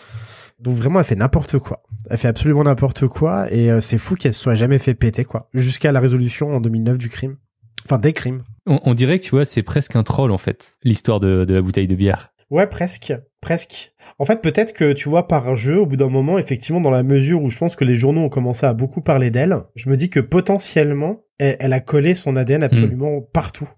*laughs* Donc vraiment, elle fait n'importe quoi. Elle fait absolument n'importe quoi, et euh, c'est fou qu'elle se soit jamais fait péter quoi, jusqu'à la résolution en 2009 du crime, enfin des crimes. On, on dirait que tu vois, c'est presque un troll en fait, l'histoire de, de la bouteille de bière. Ouais, presque, presque. En fait, peut-être que tu vois par jeu, au bout d'un moment, effectivement, dans la mesure où je pense que les journaux ont commencé à beaucoup parler d'elle, je me dis que potentiellement, elle, elle a collé son ADN absolument partout,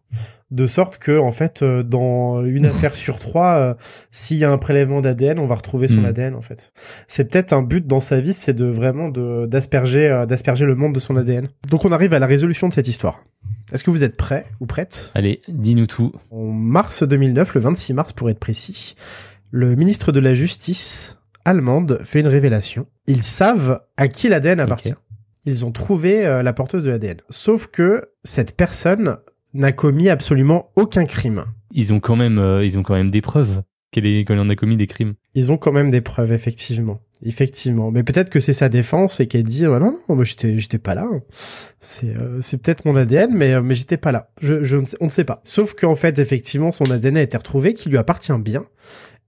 de sorte que, en fait, euh, dans une affaire sur trois, euh, s'il y a un prélèvement d'ADN, on va retrouver son Mm. ADN, en fait. C'est peut-être un but dans sa vie, c'est de vraiment de d'asperger, euh, d'asperger le monde de son ADN. Donc, on arrive à la résolution de cette histoire. Est-ce que vous êtes prêts ou prêtes? Allez, dis-nous tout. en mars 2009, le 26 mars pour être précis, le ministre de la Justice allemande fait une révélation. Ils savent à qui l'ADN appartient. Ils ont trouvé euh, la porteuse de l'ADN. Sauf que cette personne n'a commis absolument aucun crime. Ils ont quand même, euh, ils ont quand même des preuves qu'elle en a commis des crimes. Ils ont quand même des preuves, effectivement. Effectivement. Mais peut-être que c'est sa défense et qu'elle dit, ah non, non, moi, j'étais, j'étais pas là. C'est, euh, c'est peut-être mon ADN, mais, euh, mais j'étais pas là. Je, je, on ne sait pas. Sauf qu'en fait, effectivement, son ADN a été retrouvé, qui lui appartient bien.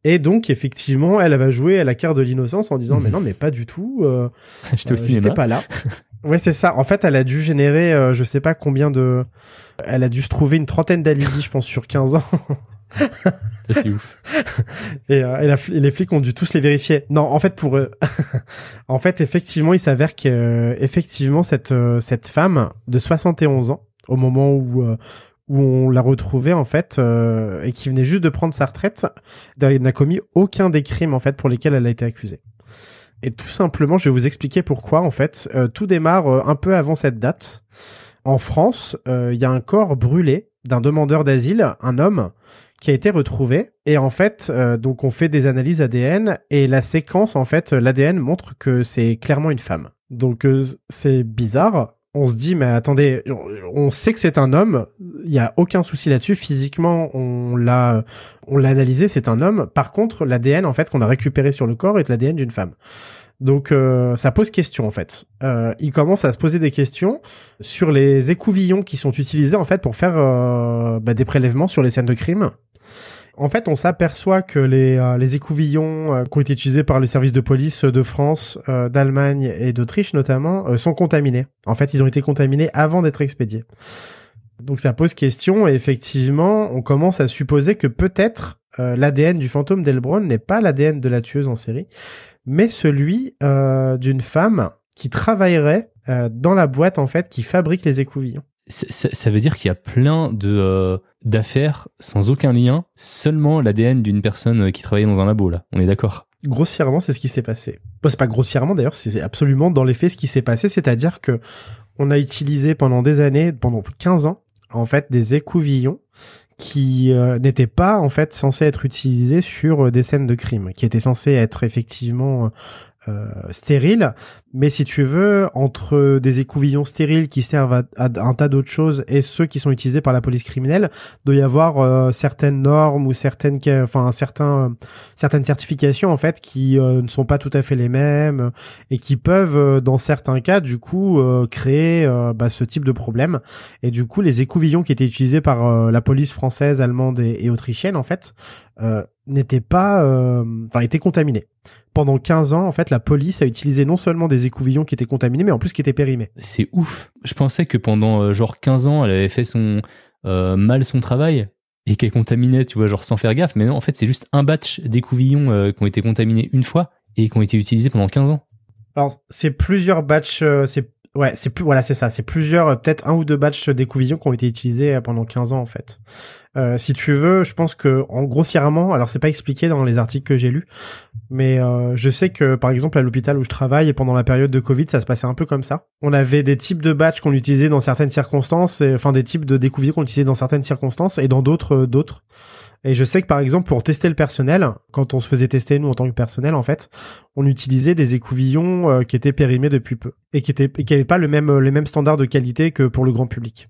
Et donc, effectivement, elle va jouer à la carte de l'innocence en disant, *laughs* mais non, mais pas du tout. euh, J'étais au euh, cinéma. J'étais pas là. *laughs* ouais, c'est ça. En fait, elle a dû générer, euh, je sais pas combien de, elle a dû se trouver une trentaine d'alibis, je pense, sur 15 ans. C'est ouf. *laughs* Et, euh, et la fl- et les flics ont dû tous les vérifier. Non, en fait, pour eux, *laughs* en fait, effectivement, il s'avère que euh, effectivement cette euh, cette femme de 71 ans, au moment où euh, où on l'a retrouvée en fait, euh, et qui venait juste de prendre sa retraite, n'a commis aucun des crimes en fait pour lesquels elle a été accusée. Et tout simplement, je vais vous expliquer pourquoi en fait. Euh, tout démarre euh, un peu avant cette date. En France, euh, il y a un corps brûlé d'un demandeur d'asile, un homme, qui a été retrouvé. Et en fait, euh, donc on fait des analyses ADN et la séquence, en fait, l'ADN montre que c'est clairement une femme. Donc euh, c'est bizarre. On se dit, mais attendez, on- sait que c'est un homme. Il y a aucun souci là-dessus. Physiquement, on l'a, on l'a analysé, c'est un homme. Par contre, l'ADN, en fait, qu'on a récupéré sur le corps est l'ADN d'une femme. Donc euh, ça pose question en fait. Euh, il commence à se poser des questions sur les écouvillons qui sont utilisés en fait pour faire euh, bah, des prélèvements sur les scènes de crime. En fait, on s'aperçoit que les, euh, les écouvillons euh, qui ont été utilisés par les services de police de France, euh, d'Allemagne et d'Autriche notamment sont contaminés. En fait, ils ont été contaminés avant d'être expédiés. Donc ça pose question et effectivement, on commence à supposer que peut-être l'ADN du fantôme d'Elbron n'est pas l'ADN de la tueuse en série, mais celui euh, d'une femme qui travaillerait euh, dans la boîte en fait qui fabrique les écouvillons. Ça, ça- ça veut dire qu'il y a plein de euh, d'affaires sans aucun lien, seulement l'ADN d'une personne euh, qui travaillait dans un labo là. On est d'accord. Grossièrement, c'est ce qui s'est passé. Bon, c'est pas grossièrement d'ailleurs, c'est absolument dans les faits ce qui s'est passé, c'est-à-dire que on a utilisé pendant des années, pendant plus de 15 ans, en fait, des écouvillons qui euh, n'étaient pas en fait censés être utilisés sur euh, des scènes de crime, qui étaient censés être effectivement euh, stériles. Mais si tu veux, entre des écouvillons stériles qui servent à, à un tas d'autres choses et ceux qui sont utilisés par la police criminelle, doit y avoir euh, certaines normes ou certaines, enfin certains, euh, certaines certifications en fait qui euh, ne sont pas tout à fait les mêmes et qui peuvent, euh, dans certains cas, du coup, euh, créer bah, ce type de problème. Et du coup, les écouvillons qui étaient utilisés par la police française, allemande et, et autrichienne, en fait, n'étaient pas, enfin, étaient contaminés. Pendant 15 ans, en fait, la police a utilisé non seulement des écouvillons qui étaient contaminés, mais en plus qui étaient périmés. C'est ouf. Je pensais que pendant euh, genre 15 ans, elle avait fait son euh, mal son travail et qu'elle contaminait, tu vois, genre sans faire gaffe. Mais non, en fait, c'est juste un batch d'écouvillons euh, qui ont été contaminés une fois et qui ont été utilisés pendant 15 ans. Alors, c'est plusieurs batchs, euh, c'est ouais, c'est plus voilà, c'est ça, c'est plusieurs euh, peut-être un ou deux batchs d'écouvillons qui ont été utilisés euh, pendant 15 ans en fait. Euh, si tu veux, je pense que en grossièrement, alors c'est pas expliqué dans les articles que j'ai lus, mais euh, je sais que par exemple à l'hôpital où je travaille pendant la période de Covid, ça se passait un peu comme ça. On avait des types de batchs qu'on utilisait dans certaines circonstances, et, enfin des types de découvillons qu'on utilisait dans certaines circonstances et dans d'autres euh, d'autres. Et je sais que par exemple pour tester le personnel, quand on se faisait tester nous en tant que personnel en fait, on utilisait des écouvillons euh, qui étaient périmés depuis peu et qui étaient et qui avaient pas le même les mêmes standards de qualité que pour le grand public.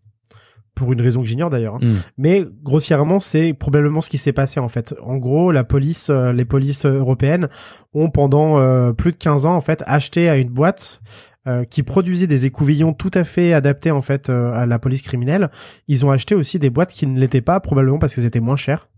Pour une raison que j'ignore d'ailleurs. hein. Mm. Mais grossièrement, c'est probablement ce qui s'est passé en fait. En gros, la police, euh, les polices européennes ont pendant euh, plus de 15 ans en fait acheté à une boîte euh, qui produisait des écouvillons tout à fait adaptés en fait euh, à la police criminelle. Ils ont acheté aussi des boîtes qui ne l'étaient pas, probablement parce qu'elles étaient moins chères.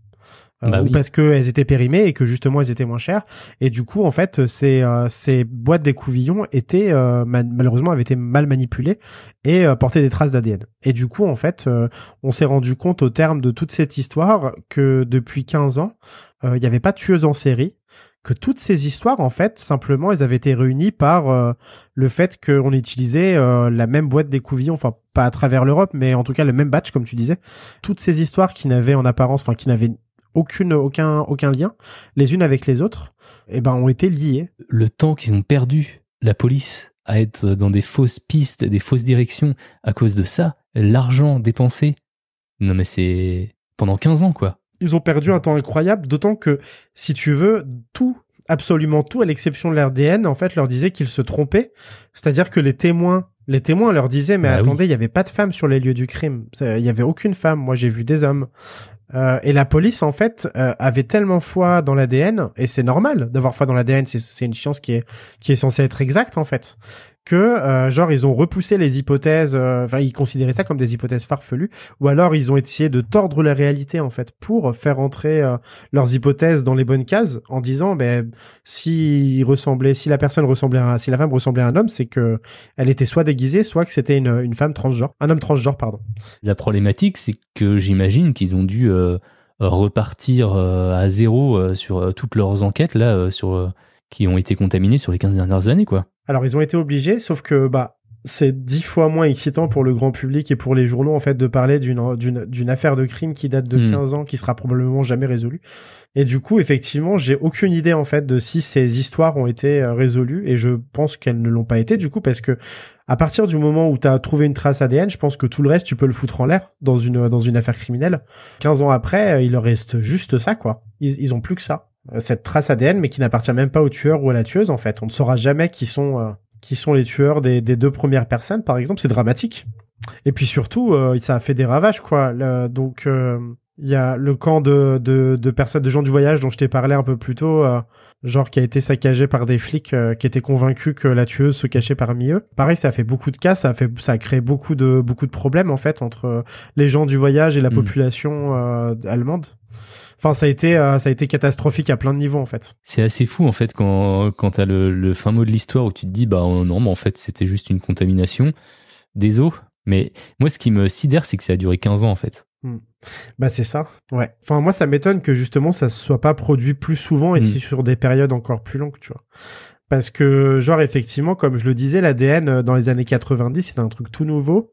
Euh, Bah ou oui. parce qu'elles étaient périmées et que justement elles étaient moins chères. Et du coup en fait ces euh, ces boîtes d'écouvillons étaient euh, ma- malheureusement avaient été mal manipulées et euh, portaient des traces d'ADN et du coup en fait euh, on s'est rendu compte au terme de toute cette histoire que depuis 15 ans euh, il n'y avait pas de tueuse en série que toutes ces histoires en fait simplement elles avaient été réunies par euh, le fait qu'on utilisait euh, la même boîte d'écouvillons enfin pas à travers l'Europe mais en tout cas le même batch comme tu disais. Toutes ces histoires qui n'avaient en apparence enfin qui n'avaient aucune aucun aucun lien les unes avec les autres eh ben ont été liées. Le temps qu'ils ont perdu, la police, à être dans des fausses pistes, des fausses directions à cause de ça, l'argent dépensé. Non mais c'est pendant 15 ans quoi. ils ont perdu un temps incroyable, d'autant que, si tu veux, tout absolument tout à l'exception de l'ADN en fait leur disait qu'ils se trompaient. C'est-à-dire que les témoins les témoins leur disaient mais Bah attendez il y avait pas de femmes sur les lieux du crime. Il y avait aucune femme. Moi j'ai vu des hommes Euh, et la police en fait euh, avait tellement foi dans l'ADN et c'est normal d'avoir foi dans l'ADN c'est une science qui est qui est censée être exacte en fait que euh, genre ils ont repoussé les hypothèses euh, enfin ils considéraient ça comme des hypothèses farfelues ou alors ils ont essayé de tordre la réalité en fait pour faire entrer euh, leurs hypothèses dans les bonnes cases en disant ben si ressemblait si la personne ressemblait à si la femme ressemblait à un homme c'est que elle était soit déguisée soit que c'était une, une femme transgenre un homme transgenre pardon La problématique, c'est que j'imagine qu'ils ont dû euh, repartir euh, à zéro sur toutes leurs enquêtes là, sur qui ont été contaminées sur les 15 dernières années, quoi. Alors ils ont été obligés, sauf que bah c'est dix fois moins excitant pour le grand public et pour les journaux en fait de parler d'une d'une d'une affaire de crime qui date de Hmm. 15 ans qui sera probablement jamais résolue. Et du coup, effectivement, j'ai aucune idée en fait de si ces histoires ont été euh, résolues et je pense qu'elles ne l'ont pas été du coup parce que à partir du moment où tu as trouvé une trace ADN, je pense que tout le reste tu peux le foutre en l'air dans une dans une affaire criminelle. 15 ans après, euh, il leur reste juste ça quoi. Ils ils ont plus que ça. Euh, Cette trace ADN mais qui n'appartient même pas au tueur ou à la tueuse en fait. On ne saura jamais qui sont euh, qui sont les tueurs des, des deux premières personnes, par exemple, c'est dramatique. Et puis surtout, euh, ça a fait des ravages, quoi. Le- donc, euh, il y a le camp de, de, de personnes, de gens du voyage dont je t'ai parlé un peu plus tôt, euh, genre qui a été saccagé par des flics euh, qui étaient convaincus que la tueuse se cachait parmi eux. Pareil, ça a fait beaucoup de cas, ça a fait, ça a créé beaucoup de beaucoup de problèmes en fait entre euh, les gens du voyage et la Mm. population euh, allemande. Enfin, ça a été, euh, ça a été catastrophique à plein de niveaux en fait. C'est assez fou en fait quand quand t'as le, le fin mot de l'histoire où tu te dis bah euh, non mais en fait c'était juste une contamination des eaux. Mais moi ce qui me sidère c'est que ça a duré 15 ans en fait. Bah c'est ça. Ouais. Enfin moi ça m'étonne que justement ça soit pas produit plus souvent et Mm. si sur des périodes encore plus longues, tu vois. Parce que genre effectivement comme je le disais l'ADN euh, dans les années 90 c'est un truc tout nouveau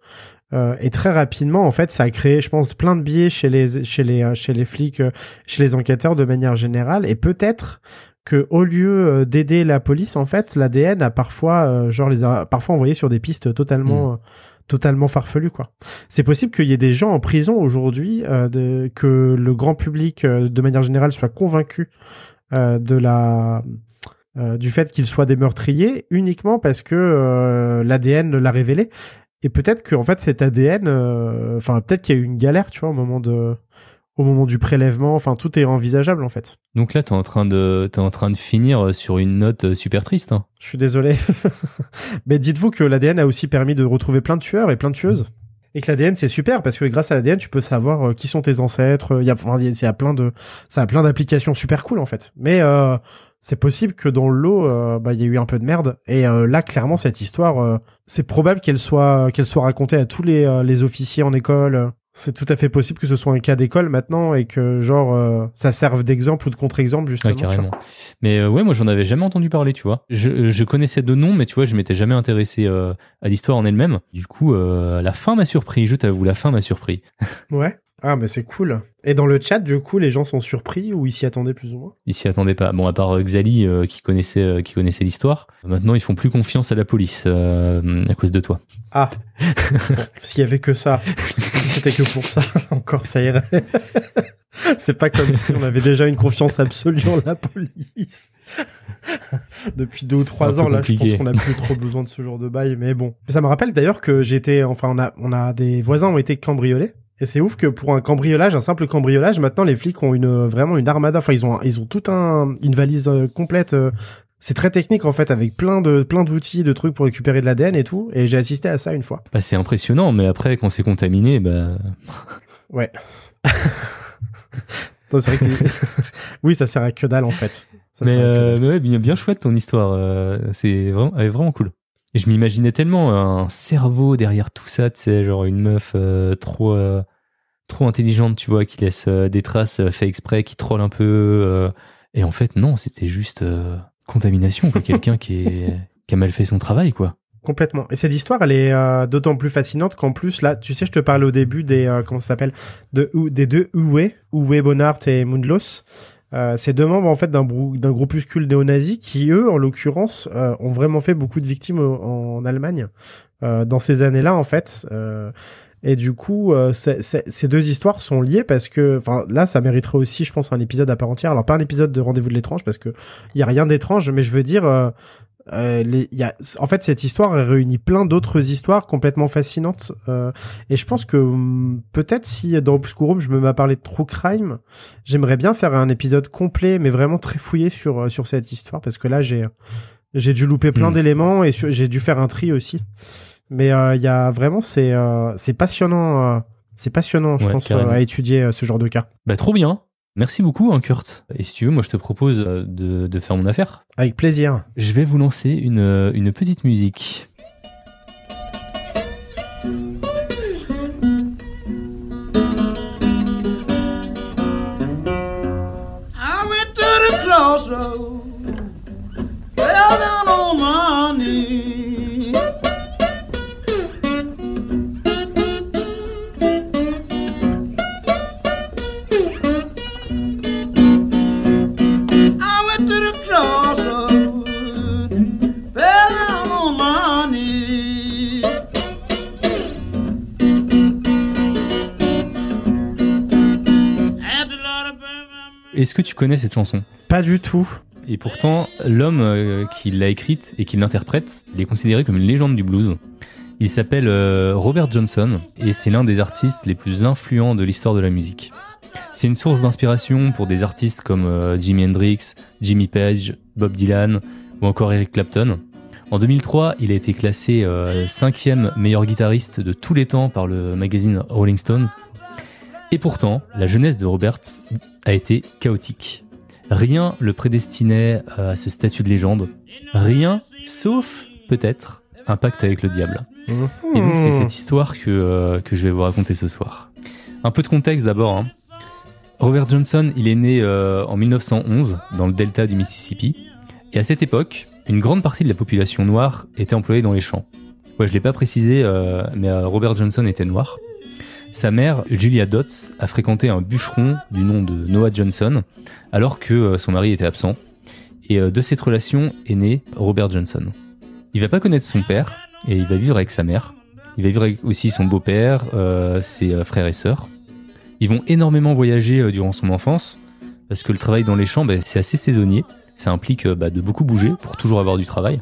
euh, et très rapidement en fait ça a créé je pense plein de biais chez les chez les euh, chez les flics euh, chez les enquêteurs de manière générale et peut-être que au lieu euh, d'aider la police en fait l'ADN a parfois euh, genre les a parfois envoyé sur des pistes totalement euh, totalement farfelues quoi. C'est possible qu'il y ait des gens en prison aujourd'hui, euh, de- que le grand public, euh, de manière générale, soit convaincu euh, de la euh, du fait qu'ils soient des meurtriers uniquement parce que euh, l'ADN l'a révélé. Et peut-être que en fait cet ADN, euh, enfin peut-être qu'il y a eu une galère, tu vois, au moment de au moment du prélèvement. Enfin tout est envisageable en fait. Donc là t'es en train de t'es en train de finir sur une note euh, super triste. Hein. Je suis désolé. *laughs* Mais dites-vous que l'ADN a aussi permis de retrouver plein de tueurs et plein de tueuses. Et que l'ADN c'est super parce que grâce à l'ADN tu peux savoir euh, qui sont tes ancêtres. Il y a, enfin, y a plein de, ça a plein d'applications super cool en fait. Mais euh, c'est possible que dans le lot, euh, bah il y a eu un peu de merde. Et euh, là clairement cette histoire, euh, c'est probable qu'elle soit qu'elle soit racontée à tous les euh, les officiers en école. C'est tout à fait possible que ce soit un cas d'école maintenant et que genre euh, ça serve d'exemple ou de contre-exemple justement. Ouais, carrément. Mais euh, ouais, moi j'en avais jamais entendu parler, tu vois. Je, je connaissais de nom, mais tu vois, je m'étais jamais intéressé euh, à l'histoire en elle-même. Du coup, euh, la fin m'a surpris. Je t'avoue, la fin m'a surpris. Ouais. Ah, mais c'est cool. Et dans le chat, du coup, les gens sont surpris ou ils s'y attendaient plus ou moins? Ils s'y attendaient pas. Bon, à part euh, Xali euh, qui connaissait euh, qui connaissait l'histoire. Maintenant, ils font plus confiance à la police euh, à cause de toi. Ah. Bon, S'il y avait que ça. si c'était que pour ça, *laughs* encore ça irait. *laughs* c'est pas comme si on avait déjà une confiance absolue en la police. *laughs* Depuis deux ou trois ans, là, je pense qu'on a plus trop besoin de ce genre de bail, mais bon. Ça me rappelle d'ailleurs que j'étais, enfin, on a, on a des voisins ont été cambriolés. Et c'est ouf que pour un cambriolage, un simple cambriolage, maintenant les flics ont une vraiment une armada. Enfin, ils ont ils ont tout un une valise euh, complète. euh, c'est très technique en fait, avec plein de plein d'outils, de trucs pour récupérer de l'ADN et tout. Et j'ai assisté à ça une fois. Bah, c'est impressionnant, mais après, quand c'est contaminé, bah, *laughs* Ouais. *laughs* Non, c'est vrai que- *laughs* oui, ça sert à que dalle en fait. Ça mais, euh, mais ouais, bien, bien chouette ton histoire. euh, c'est vraiment, elle est vraiment cool. Et je m'imaginais tellement un cerveau derrière tout ça, tu sais, genre une meuf euh, trop, euh, trop intelligente, tu vois, qui laisse euh, des traces euh, fait exprès, qui troll un peu. euh, et en fait, non, c'était juste contamination. Quelqu'un qui, qui a mal fait son travail, quoi. Complètement. Et cette histoire, elle est euh, d'autant plus fascinante qu'en plus, là, tu sais, je te parlais au début des, euh, comment ça s'appelle, des deux Uwe, Uwe Bonnard et Mundlos. Euh, c'est deux membres, en fait, d'un groupuscule néo-nazi qui, eux, en l'occurrence, euh, ont vraiment fait beaucoup de victimes en Allemagne, euh, dans ces années-là, en fait. Et du coup, euh, c'est- c'est- ces deux histoires sont liées parce que, enfin, là, ça mériterait aussi, je pense, un épisode à part entière. Alors pas un épisode de Rendez-vous de l'étrange parce que il y a rien d'étrange, mais je veux dire, euh, euh, les, y a, en fait, cette histoire elle réunit plein d'autres histoires complètement fascinantes. euh, et je pense que hum, peut-être si dans Obscurum je me mets à parler de true crime, j'aimerais bien faire un épisode complet, mais vraiment très fouillé sur euh, sur cette histoire parce que là, j'ai j'ai dû louper plein Mm. d'éléments et j'ai dû faire un tri aussi. Mais euh, il y a vraiment c'est euh, c'est passionnant, euh, c'est passionnant, je Ouais, pense, à étudier ce genre de cas. Bah trop bien. Merci beaucoup, hein, Kurt. Et si tu veux, moi je te propose de, de faire mon affaire. Avec plaisir. Je vais vous lancer une, une petite musique. Est-ce que tu connais cette chanson? Pas du tout. Et pourtant, l'homme euh, qui l'a écrite et qui l'interprète, il est considéré comme une légende du blues. Il s'appelle euh, Robert Johnson et c'est l'un des artistes les plus influents de l'histoire de la musique. C'est une source d'inspiration pour des artistes comme euh, Jimi Hendrix, Jimmy Page, Bob Dylan ou encore Eric Clapton. En 2003, il a été classé cinquième meilleur guitariste de tous les temps par le magazine Rolling Stone. Et pourtant, la jeunesse de Robert a été chaotique. Rien le prédestinait euh, à ce statut de légende. Rien, sauf peut-être un pacte avec le diable. Et donc c'est cette histoire que, euh, que je vais vous raconter ce soir. Un peu de contexte d'abord. hein. Robert Johnson, il est né euh, en 1911 dans le delta du Mississippi. Et à cette époque, une grande partie de la population noire était employée dans les champs. Ouais, je l'ai pas précisé, mais Robert Johnson était noir. Sa mère, Julia Dodds, a fréquenté un bûcheron du nom de Noah Johnson, alors que euh, son mari était absent. Et euh, de cette relation est né Robert Johnson. Il va pas connaître son père, et il va vivre avec sa mère. Il va vivre avec aussi son beau-père, euh, ses frères et sœurs. Ils vont énormément voyager durant son enfance, parce que le travail dans les champs, c'est assez saisonnier. Ça implique bah, de beaucoup bouger pour toujours avoir du travail.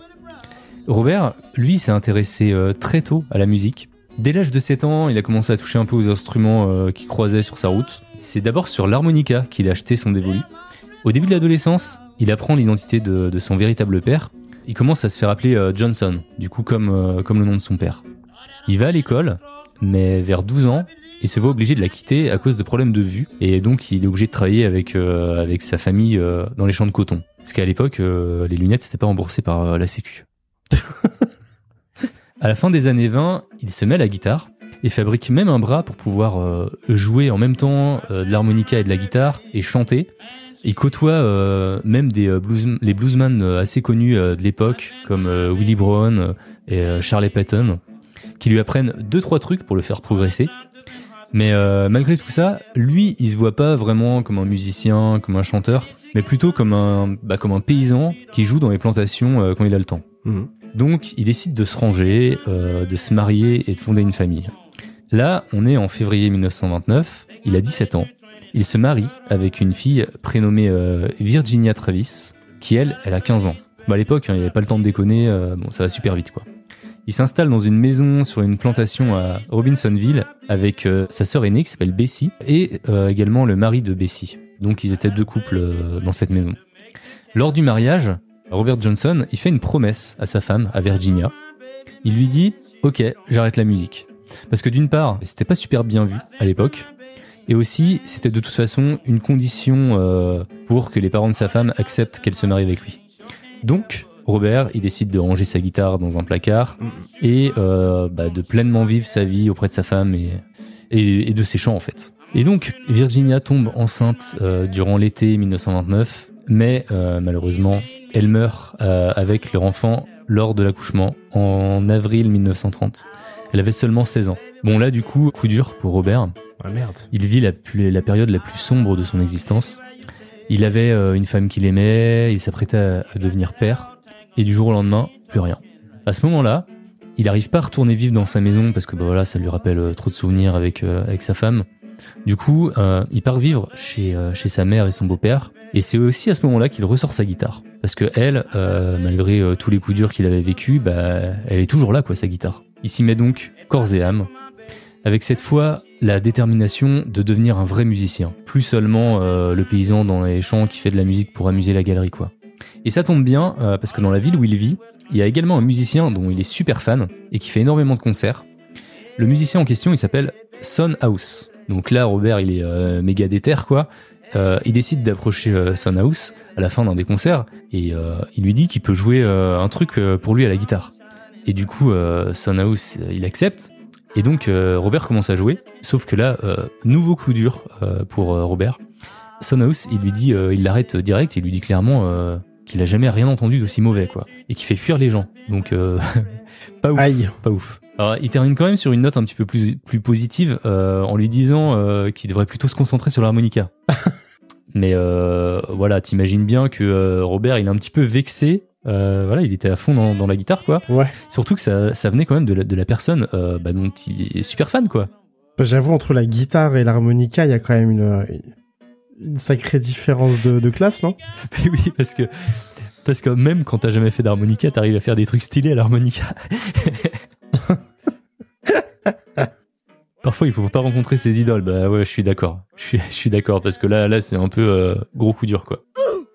Robert, lui, s'est intéressé très tôt à la musique. Dès l'âge de 7 ans, il a commencé à toucher un peu aux instruments euh, qu'il croisait sur sa route. C'est d'abord sur l'harmonica qu'il a acheté son dévolu. Au début de l'adolescence, il apprend l'identité de, son véritable père. Il commence à se faire appeler euh, Johnson, du coup comme, euh, comme le nom de son père. Il va à l'école, mais vers 12 ans, il se voit obligé de la quitter à cause de problèmes de vue, et donc il est obligé de travailler avec, avec sa famille dans les champs de coton. Parce qu'à l'époque, les lunettes, c'était pas remboursé par la Sécu. *laughs* À la fin des années 20, il se met à la guitare et fabrique même un bras pour pouvoir euh, jouer en même temps euh, de l'harmonica et de la guitare et chanter. Il côtoie euh, même des euh, blues, les bluesmen euh, assez connus euh, de l'époque comme Willie Brown et Charlie Patton qui lui apprennent deux trois trucs pour le faire progresser. Mais malgré tout ça, lui, il se voit pas vraiment comme un musicien, comme un chanteur, mais plutôt comme un bah, comme un paysan qui joue dans les plantations quand il a le temps. Mhm. Donc, il décide de se ranger, euh, de se marier et de fonder une famille. Là, on est en février 1929. Il a 17 ans. Il se marie avec une fille prénommée euh, Virginia Travis, qui elle, elle a 15 ans. Bah, à l'époque, hein, il n'y avait pas le temps de déconner. euh, bon, ça va super vite, quoi. Il s'installe dans une maison sur une plantation à Robinsonville avec euh, sa sœur aînée qui s'appelle Bessie et également le mari de Bessie. Donc, ils étaient deux couples dans cette maison. Lors du mariage, Robert Johnson, il fait une promesse à sa femme, à Virginia. Il lui dit Ok, j'arrête la musique. Parce que d'une part, c'était pas super bien vu à l'époque. Et aussi, c'était de toute façon une condition euh, pour que les parents de sa femme acceptent qu'elle se marie avec lui. Donc, Robert, il décide de ranger sa guitare dans un placard et euh, bah, de pleinement vivre sa vie auprès de sa femme et, de ses chants en fait. Et donc, Virginia tombe enceinte euh, durant l'été 1929, mais euh, malheureusement, elle meurt euh, avec leur enfant lors de l'accouchement en avril 1930. Elle avait seulement 16 ans. Bon là du coup, coup dur pour Robert. Ah merde. Il vit la, plus- la période la plus sombre de son existence. Il avait euh, une femme qu'il aimait, il s'apprêtait à, à devenir père, et du jour au lendemain, plus rien. À ce moment-là, il arrive pas à retourner vivre dans sa maison parce que bah, voilà, ça lui rappelle euh, trop de souvenirs avec euh, avec sa femme. Du coup, euh, il part vivre chez euh, chez sa mère et son beau-père. Et c'est aussi à ce moment-là qu'il ressort sa guitare parce que elle, euh, malgré tous les coups durs qu'il avait vécu, bah elle est toujours là quoi sa guitare. Il s'y met donc corps et âme avec cette fois la détermination de devenir un vrai musicien, plus seulement le paysan dans les champs qui fait de la musique pour amuser la galerie quoi. Et ça tombe bien parce que dans la ville où il vit, il y a également un musicien dont il est super fan et qui fait énormément de concerts. Le musicien en question, il s'appelle Son House. Donc là, Robert, il est euh, méga déter quoi. Euh, il décide d'approcher euh, Son House à la fin d'un des concerts et euh, il lui dit qu'il peut jouer euh, un truc euh, pour lui à la guitare. Et du coup, euh, Son House, euh, il accepte. Et donc euh, Robert commence à jouer. Sauf que là, euh, nouveau coup dur euh, pour Robert. Son House, il lui dit, euh, il l'arrête direct. Il lui dit clairement euh, qu'il a jamais rien entendu d'aussi mauvais quoi, et qui fait fuir les gens. Donc euh, *laughs* pas ouf, Aïe. pas ouf. Alors, il termine quand même sur une note un petit peu plus plus positive euh, en lui disant euh, qu'il devrait plutôt se concentrer sur l'harmonica. *laughs* Mais euh, voilà, t'imagines bien que euh, Robert, il est un petit peu vexé. Euh, voilà, il était à fond dans, dans la guitare, quoi. Ouais. Surtout que ça, ça venait quand même de la, de la personne euh, bah, dont il est super fan, quoi. J'avoue, entre la guitare et l'harmonica, il y a quand même une, une sacrée différence de, de classe, non? *laughs* Mais oui, parce que parce que même quand t'as jamais fait d'harmonica, t'arrives à faire des trucs stylés à l'harmonica. *laughs* Parfois, il faut pas rencontrer ses idoles. Bah ouais, je suis d'accord. Je suis, je suis d'accord parce que là, là, c'est un peu euh, gros coup dur, quoi.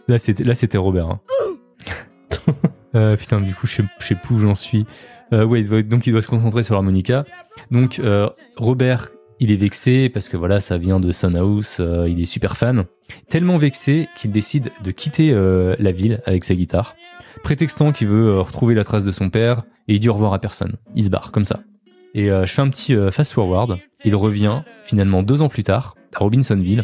Là, c'était, là, c'était Robert. hein. *laughs* Euh, putain, du coup, je sais, je sais plus où j'en suis. Euh, ouais, il doit- donc il doit se concentrer sur l'harmonica. Donc euh, Robert, il est vexé parce que voilà, ça vient de Son House. euh, il est super fan. Tellement vexé qu'il décide de quitter la ville avec sa guitare, prétextant qu'il veut retrouver la trace de son père et il dit au revoir à personne. Il se barre comme ça. Et euh, je fais un petit euh, fast forward. Il revient finalement deux ans plus tard à Robinsonville.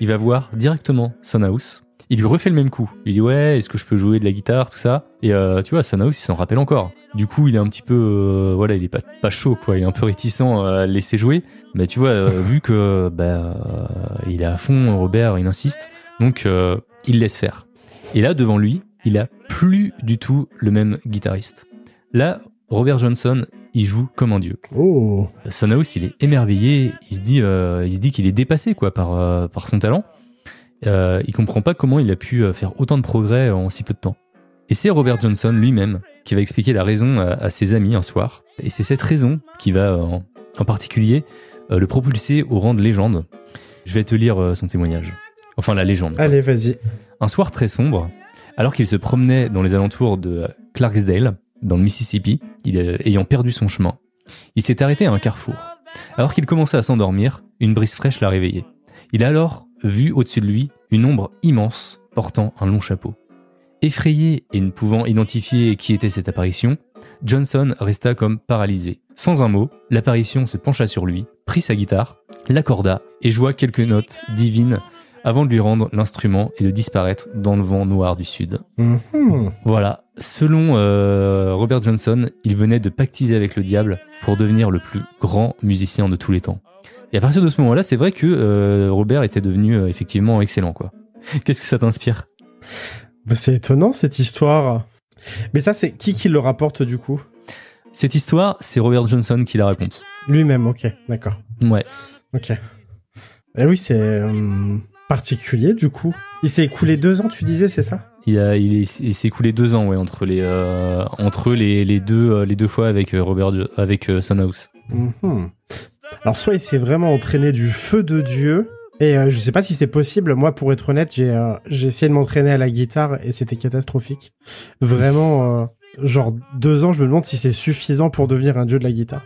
Il va voir directement Son House. Il lui refait le même coup. Il dit ouais, est-ce que je peux jouer de la guitare, tout ça? Et euh, tu vois, Son House, il s'en rappelle encore. Du coup, il est un petit peu, voilà, il est pas pas chaud quoi. Il est un peu réticent à le laisser jouer. Mais tu vois, vu que *laughs* bah il est à fond, Robert, il insiste. Donc euh, il laisse faire. Et là, devant lui, il a plus du tout le même guitariste. Là, Robert Johnson, il joue comme un dieu. Oh il est émerveillé. Il se dit, euh, il se dit qu'il est dépassé quoi par euh, par son talent. Euh, il comprend pas comment il a pu euh, faire autant de progrès en si peu de temps. Et c'est Robert Johnson lui-même qui va expliquer la raison à, à ses amis un soir. Et c'est cette raison qui va, euh, en, en particulier, euh, le propulser au rang de légende. Je vais te lire son témoignage. Enfin, la légende. Allez, vas-y. Un soir très sombre, alors qu'il se promenait dans les alentours de Clarksdale, dans le Mississippi, euh, ayant perdu son chemin, il s'est arrêté à un carrefour. Alors qu'il commençait à s'endormir, une brise fraîche l'a réveillé. Il a alors vu au-dessus de lui une ombre immense portant un long chapeau. Effrayé et ne pouvant identifier qui était cette apparition, Johnson resta comme paralysé. Sans un mot, l'apparition se pencha sur lui, prit sa guitare, l'accorda et joua quelques notes divines avant de lui rendre l'instrument et de disparaître dans le vent noir du sud. Mhm. Voilà, selon euh, Robert Johnson, il venait de pactiser avec le diable pour devenir le plus grand musicien de tous les temps. Et à partir de ce moment-là, c'est vrai que euh, Robert était devenu euh, effectivement excellent, quoi. Qu'est-ce que ça t'inspire? Bah, c'est étonnant cette histoire. Mais ça, c'est qui qui le rapporte du coup? Cette histoire, c'est Robert Johnson qui la raconte. Lui-même, ok, d'accord. Ouais. Ok. Eh oui, c'est euh, particulier du coup. Il s'est écoulé deux ans, tu disais, c'est ça? Il, a, il, est- il s'est écoulé deux ans, ouais, entre les, euh, entre les, les deux, euh, les deux fois avec euh, Robert, avec euh, Son House. Mhm. Alors soit il s'est vraiment entraîné du feu de Dieu, et je sais pas si c'est possible. Moi, pour être honnête, j'ai j'ai essayé de m'entraîner à la guitare et c'était catastrophique. Vraiment, genre deux ans, je me demande si c'est suffisant pour devenir un dieu de la guitare.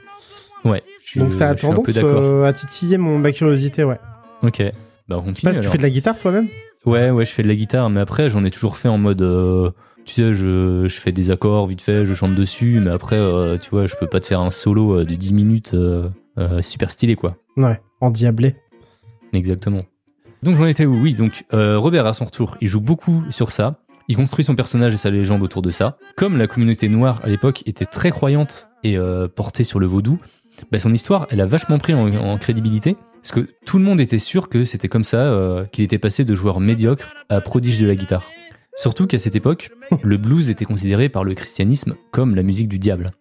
Ouais. Donc ça a tendance euh, à titiller mon ma curiosité, ouais. Ok. Bah, on continue. pas, tu alors. fais de la guitare toi-même Ouais, ouais, je fais de la guitare, mais après, j'en ai toujours fait en mode, euh, tu sais, je, je fais des accords vite fait, je chante dessus, mais après, euh, tu vois, je peux pas te faire un solo euh, de 10 minutes super stylé, quoi. Ouais, endiablé. Exactement. Donc j'en étais où? Oui, donc euh, Robert à son retour, il joue beaucoup sur ça. Il construit son personnage et sa légende autour de ça. Comme la communauté noire à l'époque était très croyante et euh, portée sur le vaudou, bah, son histoire, elle a vachement pris en, en crédibilité. Parce que tout le monde était sûr que c'était comme ça euh, qu'il était passé de joueur médiocre à prodige de la guitare. Surtout qu'à cette époque, *laughs* le blues était considéré par le christianisme comme la musique du diable.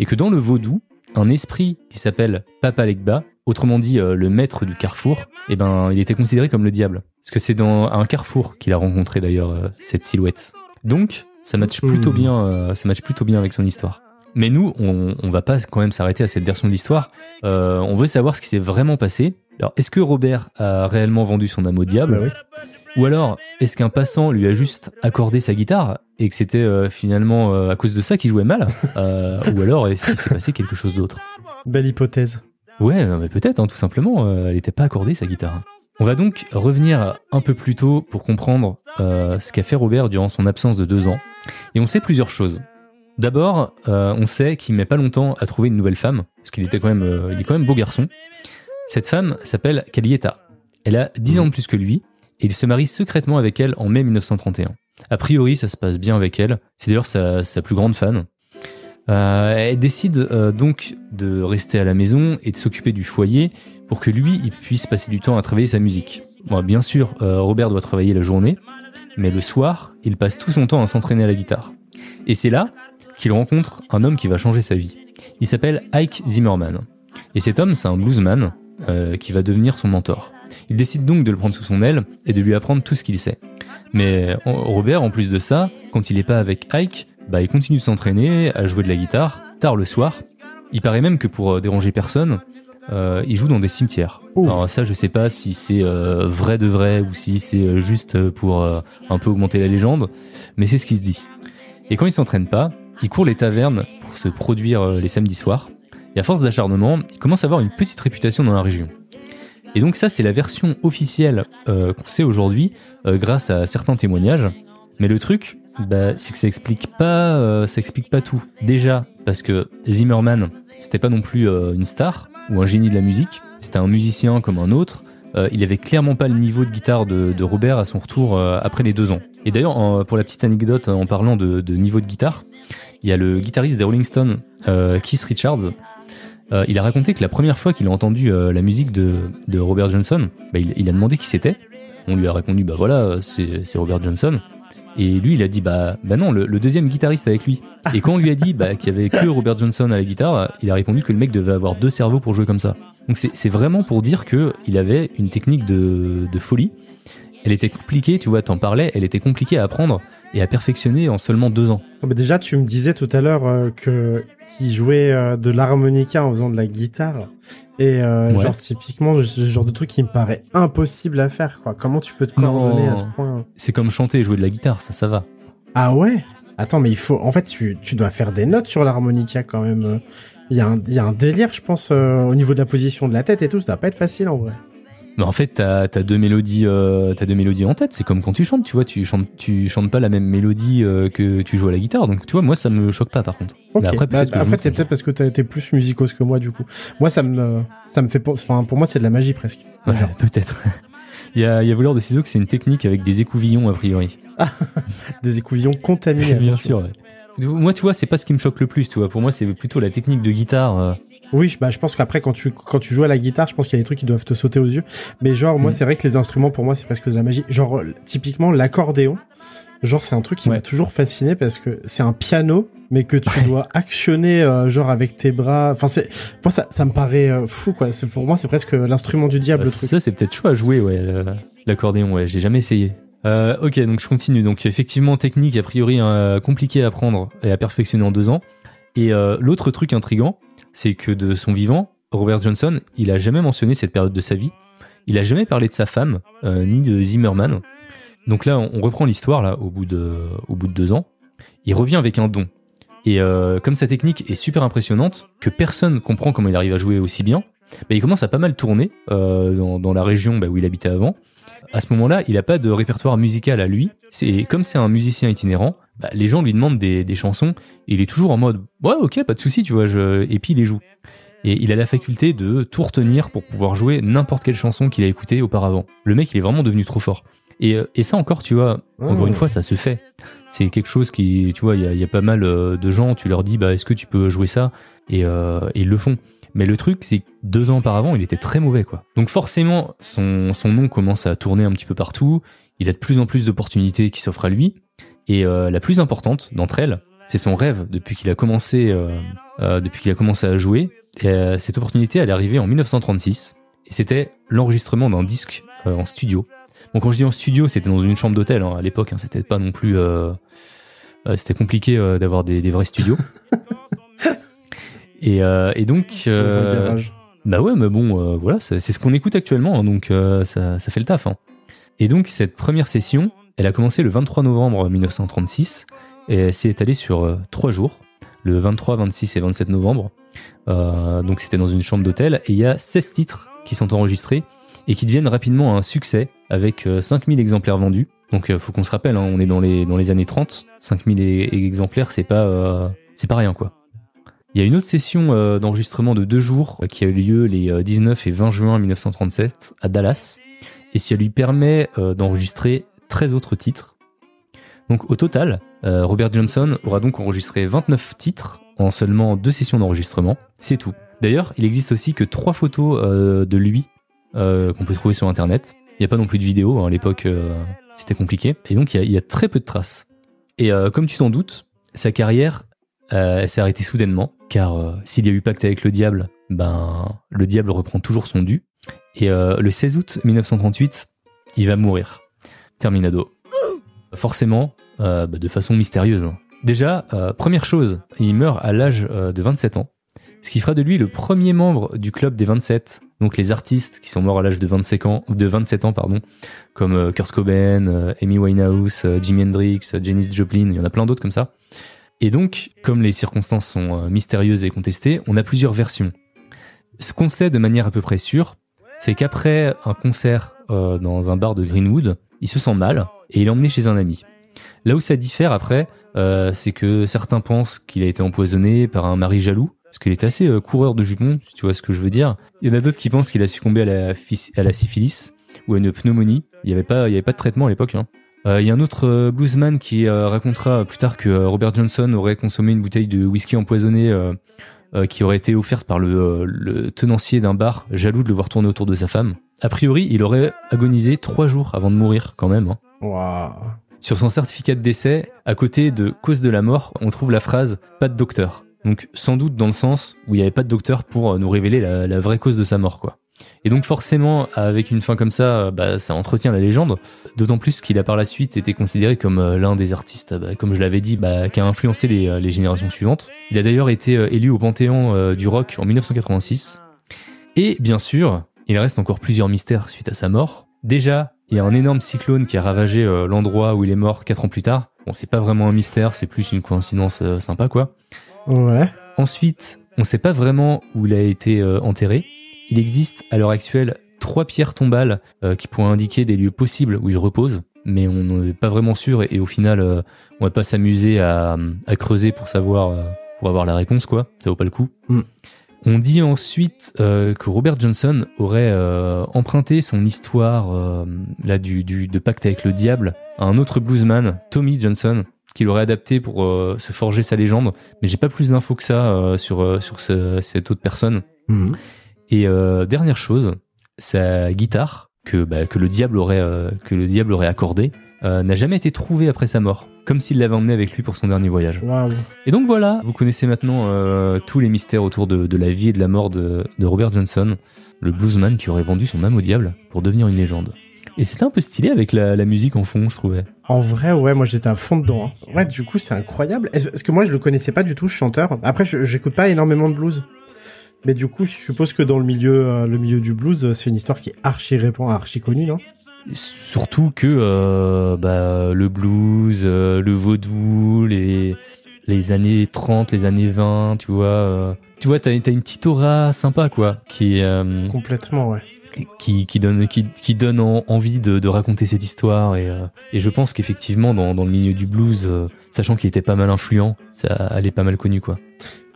et que dans le vaudou, un esprit qui s'appelle Papa Legba, autrement dit euh, le maître du carrefour, eh ben, il était considéré comme le diable. Parce que c'est dans un carrefour qu'il a rencontré d'ailleurs euh, cette silhouette. Donc, ça match plutôt Hmm. bien, euh, ça match plutôt bien avec son histoire. Mais nous, on, on va pas quand même s'arrêter à cette version de l'histoire. Euh, on veut savoir ce qui s'est vraiment passé. Alors, est-ce que Robert a réellement vendu son âme au diable Bah oui. Ou alors, est-ce qu'un passant lui a juste accordé sa guitare et que c'était euh, finalement euh, à cause de ça qu'il jouait mal *laughs* Ou alors, est-ce qu'il s'est passé quelque chose d'autre Belle hypothèse. Ouais, mais peut-être, hein, tout simplement, elle n'était pas accordée sa guitare. On va donc revenir un peu plus tôt pour comprendre euh, ce qu'a fait Robert durant son absence de deux ans. Et on sait plusieurs choses. D'abord, euh, on sait qu'il met pas longtemps à trouver une nouvelle femme, parce qu'il était quand même, euh, il est quand même beau garçon. Cette femme s'appelle Calieta. Elle a 10 ans de plus que lui, et il se marie secrètement avec elle en mai 1931. A priori, ça se passe bien avec elle. C'est d'ailleurs sa, plus grande fan. Euh, elle décide donc de rester à la maison et de s'occuper du foyer pour que lui, il puisse passer du temps à travailler sa musique. Bon, bien sûr, Robert doit travailler la journée, mais le soir, il passe tout son temps à s'entraîner à la guitare. Et c'est là qu'il rencontre un homme qui va changer sa vie. Il s'appelle Ike Zimmerman. Et cet homme, c'est un bluesman euh, qui va devenir son mentor. Il décide donc de le prendre sous son aile et de lui apprendre tout ce qu'il sait. Mais Robert, en plus de ça, quand il est pas avec Ike, bah, il continue de s'entraîner, à jouer de la guitare, tard le soir. Il paraît même que pour euh, déranger personne, euh, il joue dans des cimetières. Oh. Alors ça, je sais pas si c'est euh, vrai de vrai ou si c'est euh, juste euh, pour euh, un peu augmenter la légende, mais c'est ce qui se dit. Et quand il s'entraîne pas, il court les tavernes pour se produire euh, les samedis soirs. Et à force d'acharnement, il commence à avoir une petite réputation dans la région. Et donc ça, c'est la version officielle euh, qu'on sait aujourd'hui euh, grâce à certains témoignages. Mais le truc, bah, c'est que ça explique pas, ça explique pas tout. Déjà parce que Zimmerman, c'était pas non plus une star ou un génie de la musique. C'était un musicien comme un autre. Il avait clairement pas le niveau de guitare de, Robert à son retour après les deux ans. Et d'ailleurs, pour la petite anecdote, en parlant de niveau de guitare, il y a le guitariste des Rolling Stones, euh, Keith Richards. Euh, il a raconté que la première fois qu'il a entendu euh, la musique de, de Robert Johnson, bah, il, il a demandé qui c'était. On lui a répondu bah voilà, c'est Robert Johnson. Et lui, il a dit bah bah non, le, le deuxième guitariste avec lui. Et quand on lui a dit bah qu'il y avait que Robert Johnson à la guitare, il a répondu que le mec devait avoir deux cerveaux pour jouer comme ça. Donc c'est c'est vraiment pour dire que il avait une technique de, de folie. Elle était compliquée, tu vois, t'en parlais, elle était compliquée à apprendre et à perfectionner en seulement deux ans. Oh, bah déjà, tu me disais tout à l'heure euh, que qu'il jouait euh, de l'harmonica en faisant de la guitare. Et euh, Ouais. genre typiquement, ce genre de truc qui me paraît impossible à faire. Quoi. Comment tu peux te Non. coordonner à ce point C'est comme chanter et jouer de la guitare, ça, ça va. Ah ouais? Attends, mais il faut. En fait, tu, tu dois faire des notes sur l'harmonica quand même. Il y, a un, il y a un délire, je pense, euh, au niveau de la position de la tête et tout. Ça doit pas être facile en vrai. Mais en fait, t'as as deux mélodies, euh, t'as deux mélodies en tête. C'est comme quand tu chantes, tu vois, tu chantes, tu chantes pas la même mélodie euh, que tu joues à la guitare. Donc, tu vois, moi, ça me choque pas, par contre. Ok. Mais après, Bah, peut-être trompe. peut-être parce que t'as été plus musicose que moi, du coup. Moi, ça me, ça me fait. Enfin, pour moi, c'est de la magie presque. Ouais, *laughs* peut-être. *laughs* Il y a, il y a voleur de ciseaux que c'est une technique avec des écouvillons a priori. *laughs* Des écouvillons contaminés. Bien sûr. ouais. Moi, tu vois, c'est pas ce qui me choque le plus. Tu vois, pour moi, c'est plutôt la technique de guitare. Oui, je- bah, je pense qu'après, quand tu, quand tu joues à la guitare, je pense qu'il y a des trucs qui doivent te sauter aux yeux. Mais genre, moi, Mm. c'est vrai que les instruments, pour moi, c'est presque de la magie. Genre, euh, typiquement, l'accordéon. Genre, c'est un truc qui Ouais. m'a toujours fasciné parce que c'est un piano, mais que tu dois actionner, euh, genre, avec tes bras. Enfin, c'est, pour ça, ça me paraît euh, fou, quoi. C'est, pour moi, c'est presque l'instrument du diable, Bah, ça, c'est peut-être chaud à jouer, ouais, l'accordéon, ouais, j'ai jamais essayé. Euh, ok, donc je continue. Donc effectivement, technique a priori euh, compliquée à apprendre et à perfectionner en deux ans. Et euh, l'autre truc intrigant, c'est que de son vivant, Robert Johnson, il a jamais mentionné cette période de sa vie. Il a jamais parlé de sa femme, euh, ni de Zimmerman. Donc là, on reprend l'histoire là au bout de au bout de deux ans. Il revient avec un don. Et euh, comme sa technique est super impressionnante, que personne comprend comment il arrive à jouer aussi bien, bah, il commence à pas mal tourner euh, dans, dans la région bah, où il habitait avant. À ce moment-là, il a pas de répertoire musical à lui. C'est comme c'est un musicien itinérant, bah, les gens lui demandent des, des chansons et il est toujours en mode ouais ok pas de souci tu vois je... et puis il les joue. Et il a la faculté de tout retenir pour pouvoir jouer n'importe quelle chanson qu'il a écoutée auparavant. Le mec il est vraiment devenu trop fort. Et, euh, et ça encore tu vois encore une fois ça se fait. C'est quelque chose qui tu vois il y a, il y a pas mal euh, de gens tu leur dis bah est-ce que tu peux jouer ça? Et, euh, et ils le font. Mais le truc, c'est que deux ans auparavant, il était très mauvais, quoi. Donc forcément, son, son nom commence à tourner un petit peu partout. Il a de plus en plus d'opportunités qui s'offrent à lui. Et euh, la plus importante d'entre elles, C'est son rêve depuis qu'il a commencé, euh, euh, depuis qu'il a commencé à jouer. Euh, cette opportunité, elle est arrivée en 1936 et c'était l'enregistrement d'un disque euh, en studio. Bon, quand je dis en studio, c'était dans une chambre d'hôtel hein, à l'époque. Hein, c'était pas non plus, euh, c'était compliqué d'avoir des, des vrais studios. *laughs* et, euh, et donc, euh, bah ouais, mais bon, euh, voilà, c'est ce qu'on écoute actuellement, hein, donc euh, ça, ça fait le taf. hein. Et donc cette première session, elle a commencé le 23 novembre 1936 et elle s'est étalée sur euh, trois jours, le 23, 26 et 27 novembre. Euh, donc c'était dans une chambre d'hôtel et il y a 16 titres qui sont enregistrés et qui deviennent rapidement un succès avec euh, 5000 exemplaires vendus. Donc euh, faut qu'on se rappelle, hein, on est dans les dans les années 30, 5000 e- exemplaires, c'est pas euh, c'est pas rien quoi. Il y a une autre session euh, d'enregistrement de deux jours euh, qui a eu lieu les euh, 19 et 20 juin 1937 à Dallas. Et ça lui permet euh, d'enregistrer 13 autres titres. Donc au total, euh, Robert Johnson aura donc enregistré 29 titres en seulement deux sessions d'enregistrement. C'est tout. D'ailleurs, il existe aussi que trois photos euh, de lui euh, qu'on peut trouver sur Internet. Il n'y a pas non plus de vidéo, hein, à l'époque euh, c'était compliqué. Et donc il y, a, très peu de traces. Et euh, comme tu t'en doutes, sa carrière euh, s'est arrêtée soudainement, car euh, s'il y a eu pacte avec le diable, ben le diable reprend toujours son dû. Et euh, le 16 août 1938, il va mourir. Terminado. Forcément, euh, bah, de façon mystérieuse. hein. Déjà, euh, première chose, il meurt à l'âge euh, de 27 ans, ce qui fera de lui le premier membre du club des 27, donc les artistes qui sont morts à l'âge de 25 ans, de 27 ans pardon, comme euh, Kurt Cobain, Amy Winehouse, Jimi Hendrix, Janis Joplin, il y en a plein d'autres comme ça. Et donc, comme les circonstances sont euh, mystérieuses et contestées, on a plusieurs versions. Ce qu'on sait de manière à peu près sûre, c'est qu'après un concert euh, dans un bar de Greenwood, il se sent mal et il est emmené chez un ami. Là où ça diffère après, euh, c'est que certains pensent qu'il a été empoisonné par un mari jaloux, parce qu'il était assez euh, coureur de jupons, tu vois ce que je veux dire. Il y en a d'autres qui pensent qu'il a succombé à la, à la syphilis ou à une pneumonie. Il n'y avait pas, il avait pas de traitement à l'époque. Hein. Euh, il y a un autre euh, bluesman qui euh, racontera plus tard que euh, Robert Johnson aurait consommé une bouteille de whisky empoisonné euh, euh, qui aurait été offerte par le, euh, le tenancier d'un bar, jaloux de le voir tourner autour de sa femme. A priori, il aurait agonisé trois jours avant de mourir quand même. hein. Waouh. Sur son certificat de décès, à côté de cause de la mort, on trouve la phrase pas de docteur. Donc sans doute dans le sens où il n'y avait pas de docteur pour euh, nous révéler la, la vraie cause de sa mort, quoi. Et donc forcément, avec une fin comme ça, euh, bah, ça entretient la légende. D'autant plus qu'il a par la suite été considéré comme euh, l'un des artistes, bah, comme je l'avais dit, bah, qui a influencé les, euh, les générations suivantes. Il a d'ailleurs été élu au Panthéon du rock en 1986. Et bien sûr, il reste encore plusieurs mystères suite à sa mort. Déjà, il y a un énorme cyclone qui a ravagé l'endroit où il est mort quatre ans plus tard. Bon, c'est pas vraiment un mystère, c'est plus une coïncidence sympa, quoi. Ouais. Ensuite, on sait pas vraiment où il a été enterré. Il existe à l'heure actuelle trois pierres tombales euh, qui pourraient indiquer des lieux possibles où il repose, mais on n'en est pas vraiment sûr et, et au final, euh, on va pas s'amuser à, à creuser pour savoir, euh, pour avoir la réponse, quoi. Ça vaut pas le coup. Mm. On dit ensuite euh, que Robert Johnson aurait euh, emprunté son histoire euh, là du, du de pacte avec le diable à un autre bluesman, Tommy Johnson, qu'il aurait adapté pour euh, se forger sa légende. Mais j'ai pas plus d'infos que ça euh, sur euh, sur ce- cette autre personne. Mhm. Et euh, dernière chose, sa guitare que bah, que le diable aurait euh, que le diable aurait accordé euh, n'a jamais été trouvée après sa mort, comme s'il l'avait emmené avec lui pour son dernier voyage. Et donc voilà, vous connaissez maintenant euh, tous les mystères autour de, de la vie et de la mort de, de Robert Johnson, le bluesman qui aurait vendu son âme au diable pour devenir une légende. Et c'était un peu stylé avec la, la musique en fond, je trouvais. En vrai, ouais, moi j'étais à fond dedans. hein. Ouais, du coup, c'est incroyable. Est-ce que moi je le connaissais pas du tout, ce chanteur? Après, j'écoute pas énormément de blues. Mais du coup, je suppose que dans le milieu, euh, le milieu du blues, euh, c'est une histoire qui est archi répand, archi connue, non? Surtout que euh, bah, le blues, euh, le vaudou, les, les années 30, les années 20, tu vois. euh, tu vois, t'as t'as une petite aura sympa, quoi, qui, euh, Complètement, ouais. qui, qui donne, qui, qui donne en- envie de, de raconter cette histoire. Et, euh, et je pense qu'effectivement, dans, dans le milieu du blues, euh, sachant qu'il était pas mal influent, ça, elle est pas mal connue, quoi.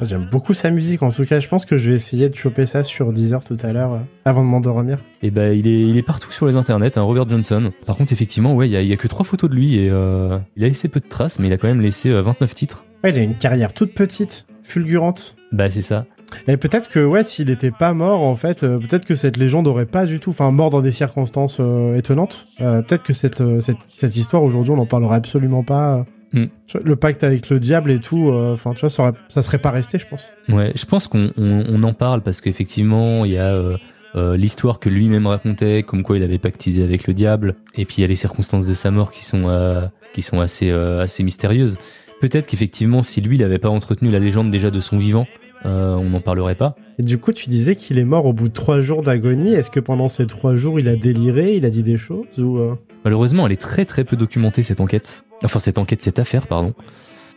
Ah, J'aime beaucoup sa musique. En tout cas, je pense que je vais essayer de choper ça sur Deezer tout à l'heure, euh, avant de m'endormir. Et ben il est, il est partout sur les internets, hein, Robert Johnson. Par contre, effectivement, ouais, il y a, y a que trois photos de lui et euh, il a laissé peu de traces, mais il a quand même laissé euh, 29 titres. Ouais, il a une carrière toute petite, fulgurante. Bah c'est ça. Et peut-être que, ouais, s'il était pas mort, en fait, euh, peut-être que cette légende aurait pas du tout, enfin, mort dans des circonstances euh, étonnantes. Euh, peut-être que cette, euh, cette, cette histoire aujourd'hui, on n'en parlerait absolument pas. Euh. Mm. Tu vois, Le pacte avec le diable et tout, euh, enfin, tu vois, ça, aurait- ça serait pas resté, je pense. Ouais, je pense qu'on on, on en parle parce qu'effectivement, il y a euh, euh, l'histoire que lui-même racontait, comme quoi il avait pactisé avec le diable, et puis il y a les circonstances de sa mort qui sont euh, qui sont assez euh, assez mystérieuses. Peut-être qu'effectivement, si lui, il avait pas entretenu la légende déjà de son vivant, euh, on n'en parlerait pas. Et du coup, tu disais qu'il est mort au bout de trois jours d'agonie. Est-ce que pendant ces trois jours, il a déliré, il a dit des choses ou euh, Malheureusement, elle est très très peu documentée cette enquête. Enfin, cette enquête, cette affaire, pardon,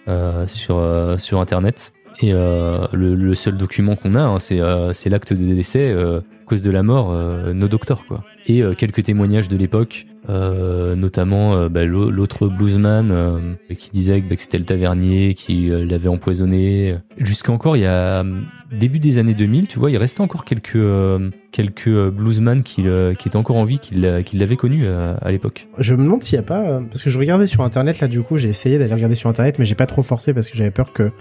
euh, sur euh, sur internet. Et euh, le, le seul document qu'on a, hein, c'est euh, c'est l'acte de décès, euh, cause de la mort, euh, no doctor quoi. Et euh, quelques témoignages de l'époque, euh, notamment bah, l'au- l'autre bluesman qui disait que, bah, que c'était le tavernier qui l'avait empoisonné. Jusqu'à encore, il y a début des années 2000, tu vois, il restait encore quelques quelques bluesman qui qui étaient encore en vie, qui l'a- qui l'avaient connu euh, à l'époque. Je me demande s'il y a pas parce que je regardais sur internet là du coup j'ai essayé d'aller regarder sur internet mais j'ai pas trop forcé parce que j'avais peur que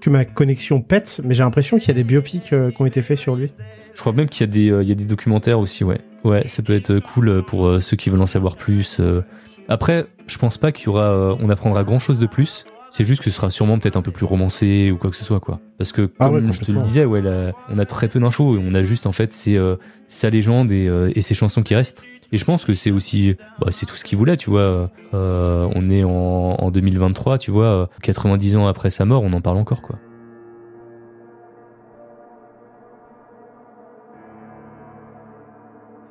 que ma connexion pète mais j'ai l'impression qu'il y a des biopics qui ont été faits sur lui. Je crois même qu'il y a des, y a des documentaires aussi, ouais. Ouais, ça peut être cool pour euh, ceux qui veulent en savoir plus. euh. Après, je pense pas qu'il y aura, euh, on apprendra grand chose de plus. C'est juste que ce sera sûrement peut-être un peu plus romancé ou quoi que ce soit, quoi. Parce que, Ah comme ouais, je te le disais, ouais, on a très peu d'infos on a juste, en fait, c'est euh, sa légende et, euh, et ses chansons qui restent. Et je pense que c'est aussi, bah, c'est tout ce qu'il voulait, tu vois. Euh, on est en, en 2023, tu vois, euh, 90 ans après sa mort, on en parle encore, quoi.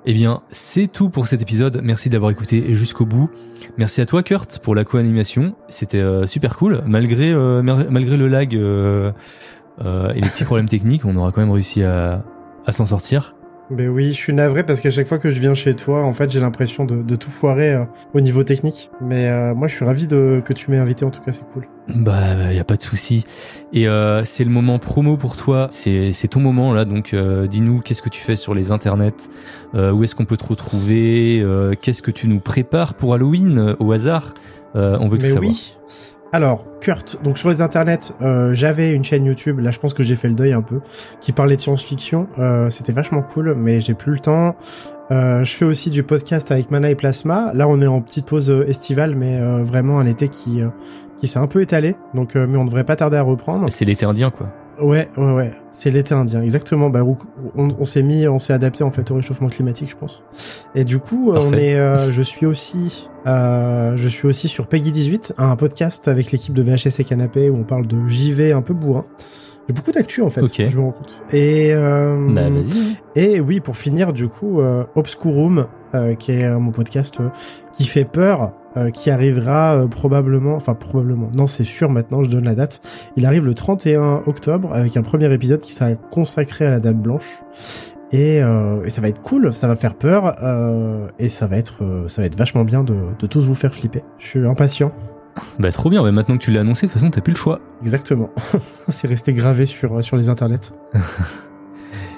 Eh bien, c'est tout pour cet épisode. Merci d'avoir écouté jusqu'au bout. Merci à toi, Kurt, pour la co-animation. C'était euh, super cool. Malgré, euh, malgré le lag euh, et les petits problèmes techniques, on aura quand même réussi à, à s'en sortir. Ben oui, je suis navré parce qu'à chaque fois que je viens chez toi, en fait, j'ai l'impression de, de tout foirer euh, au niveau technique. Mais euh, moi, je suis ravi de que tu m'aies invité. En tout cas, c'est cool. Bah, y a pas de souci. Et euh, c'est le moment promo pour toi. C'est c'est ton moment là. Donc, euh, dis-nous qu'est-ce que tu fais sur les internets, euh, où est-ce qu'on peut te retrouver, euh, qu'est-ce que tu nous prépares pour Halloween euh, au hasard? Euh, on veut tout Mais savoir. oui. Alors, Kurt, donc sur les internets, euh, j'avais une chaîne YouTube, là je pense que j'ai fait le deuil un peu, qui parlait de science-fiction. Euh, C'était vachement cool, mais j'ai plus le temps. Euh, je fais aussi du podcast avec Mana et Plasma. Là, on est en petite pause estivale, mais vraiment un été qui qui s'est un peu étalé. Donc, mais on devrait pas tarder à reprendre. C'est l'été indien quoi. Ouais, ouais, ouais. C'est l'été indien, exactement. Bah, on, on s'est mis, on s'est adapté en fait au réchauffement climatique, je pense. Et du coup, euh, on est, euh, je suis aussi, euh, je suis aussi sur Peggy 18, un podcast avec l'équipe de VHS et Canapé où on parle de JV un peu bourrin. J'ai beaucoup d'actu en fait, Ok. je me rends compte. Et euh, Bah vas-y. et oui, pour finir, du coup, euh, Obscurum, qui est euh, mon podcast euh, qui fait peur, euh, qui arrivera euh, probablement, enfin probablement, non c'est sûr maintenant, je donne la date. Il arrive le 31 octobre avec un premier épisode qui sera consacré à la Dame Blanche. Et, euh, et ça va être cool, ça va faire peur, euh, et ça va être, euh, ça va être vachement bien de, de tous vous faire flipper. Je suis impatient. Bah trop bien, bah, maintenant que tu l'as annoncé, de toute façon t'as plus le choix. Exactement. *laughs* c'est resté gravé sur sur les internets. *laughs*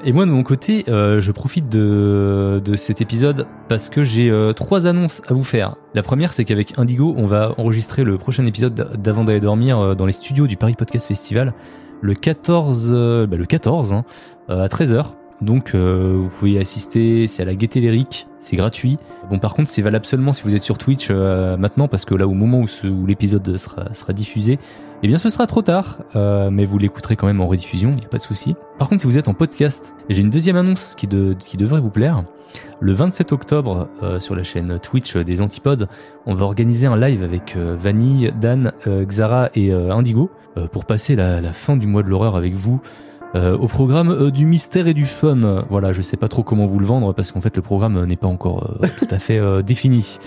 Et moi de mon côté, euh, je profite de, de cet épisode parce que j'ai euh, trois annonces à vous faire. La première, c'est qu'avec Indigo, on va enregistrer le prochain épisode d'avant d'aller dormir euh, dans les studios du Paris Podcast Festival le 14, euh, bah, le 14 hein, à 13h. Donc euh, vous pouvez assister, c'est à la Gaieté Lyrique, c'est gratuit. Bon par contre c'est valable seulement si vous êtes sur Twitch euh, maintenant parce que là au moment où, l'épisode sera, diffusé, eh bien ce sera trop tard, euh, mais vous l'écouterez quand même en rediffusion, il n'y a pas de souci. Par contre si vous êtes en podcast, j'ai une deuxième annonce qui, de- qui devrait vous plaire. Le 27 octobre sur la chaîne Twitch des Antipodes, on va organiser un live avec Vanille, Dan, Xara et Indigo pour passer la fin du mois de l'horreur avec vous. Euh, au programme euh, du mystère et du fun. Euh, Voilà, je sais pas trop comment vous le vendre parce qu'en fait le programme euh, n'est pas encore euh, *laughs* tout à fait défini.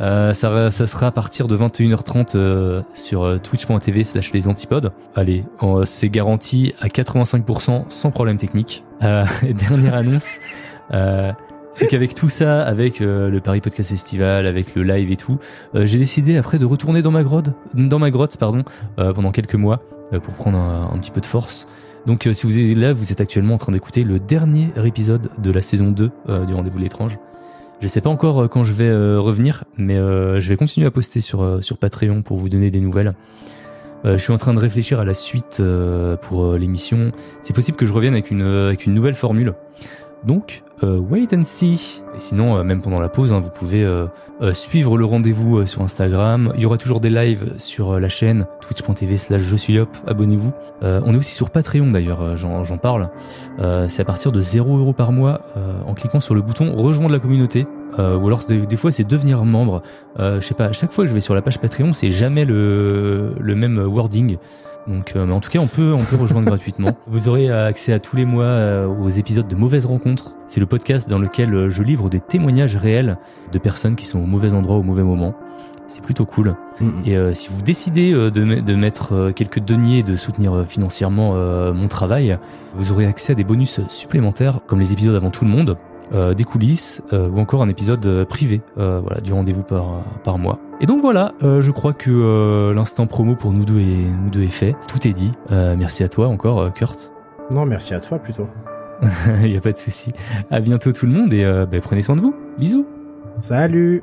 Euh, ça, ça sera à partir de 21h30 euh, sur twitch.tv slash les antipodes. Allez, c'est garanti à 85% sans problème technique. Euh, *laughs* dernière annonce, euh, c'est qu'avec tout ça, avec le Paris Podcast Festival, avec le live et tout, j'ai décidé après de retourner dans ma grotte, dans ma grotte pardon, pendant quelques mois pour prendre un, un petit peu de force. Donc euh, si vous êtes là, vous êtes actuellement en train d'écouter le dernier épisode de la saison 2 euh, du Rendez-vous de l'étrange. Je sais pas encore euh, quand je vais revenir, mais je vais continuer à poster sur, sur Patreon pour vous donner des nouvelles. Je suis en train de réfléchir à la suite pour l'émission. C'est possible que je revienne avec une, avec une nouvelle formule. Donc, euh, wait and see. Et sinon, euh, même pendant la pause, hein, vous pouvez euh, euh, suivre le rendez-vous sur Instagram. Il y aura toujours des lives sur la chaîne twitch.tv slash je suis hop. Abonnez-vous. On est aussi sur Patreon d'ailleurs, j'en parle. C'est à partir de 0 euros par mois en cliquant sur le bouton rejoindre la communauté. Euh, ou alors des, des fois c'est devenir membre. Euh, je sais pas, chaque fois que je vais sur la page Patreon, c'est jamais le, le même wording. Donc, euh, mais en tout cas, on peut, on peut rejoindre *laughs* gratuitement. Vous aurez accès à tous les mois euh, aux épisodes de Mauvaises Rencontres. C'est le podcast dans lequel euh, je livre des témoignages réels de personnes qui sont au mauvais endroit au mauvais moment. C'est plutôt cool. Et euh, si vous décidez euh, de, de mettre quelques deniers et de soutenir financièrement euh, mon travail, vous aurez accès à des bonus supplémentaires, comme les épisodes avant tout le monde, euh, des coulisses euh, ou encore un épisode euh, privé, euh, voilà, du rendez-vous par, par mois. Et donc voilà, euh, je crois que euh, l'instant promo pour nous deux est, nous deux est fait. Tout est dit. Euh, merci à toi encore, euh, Kurt. Non, merci à toi plutôt. *laughs* Il y a pas de souci. À bientôt tout le monde et euh, bah, prenez soin de vous. Bisous. Salut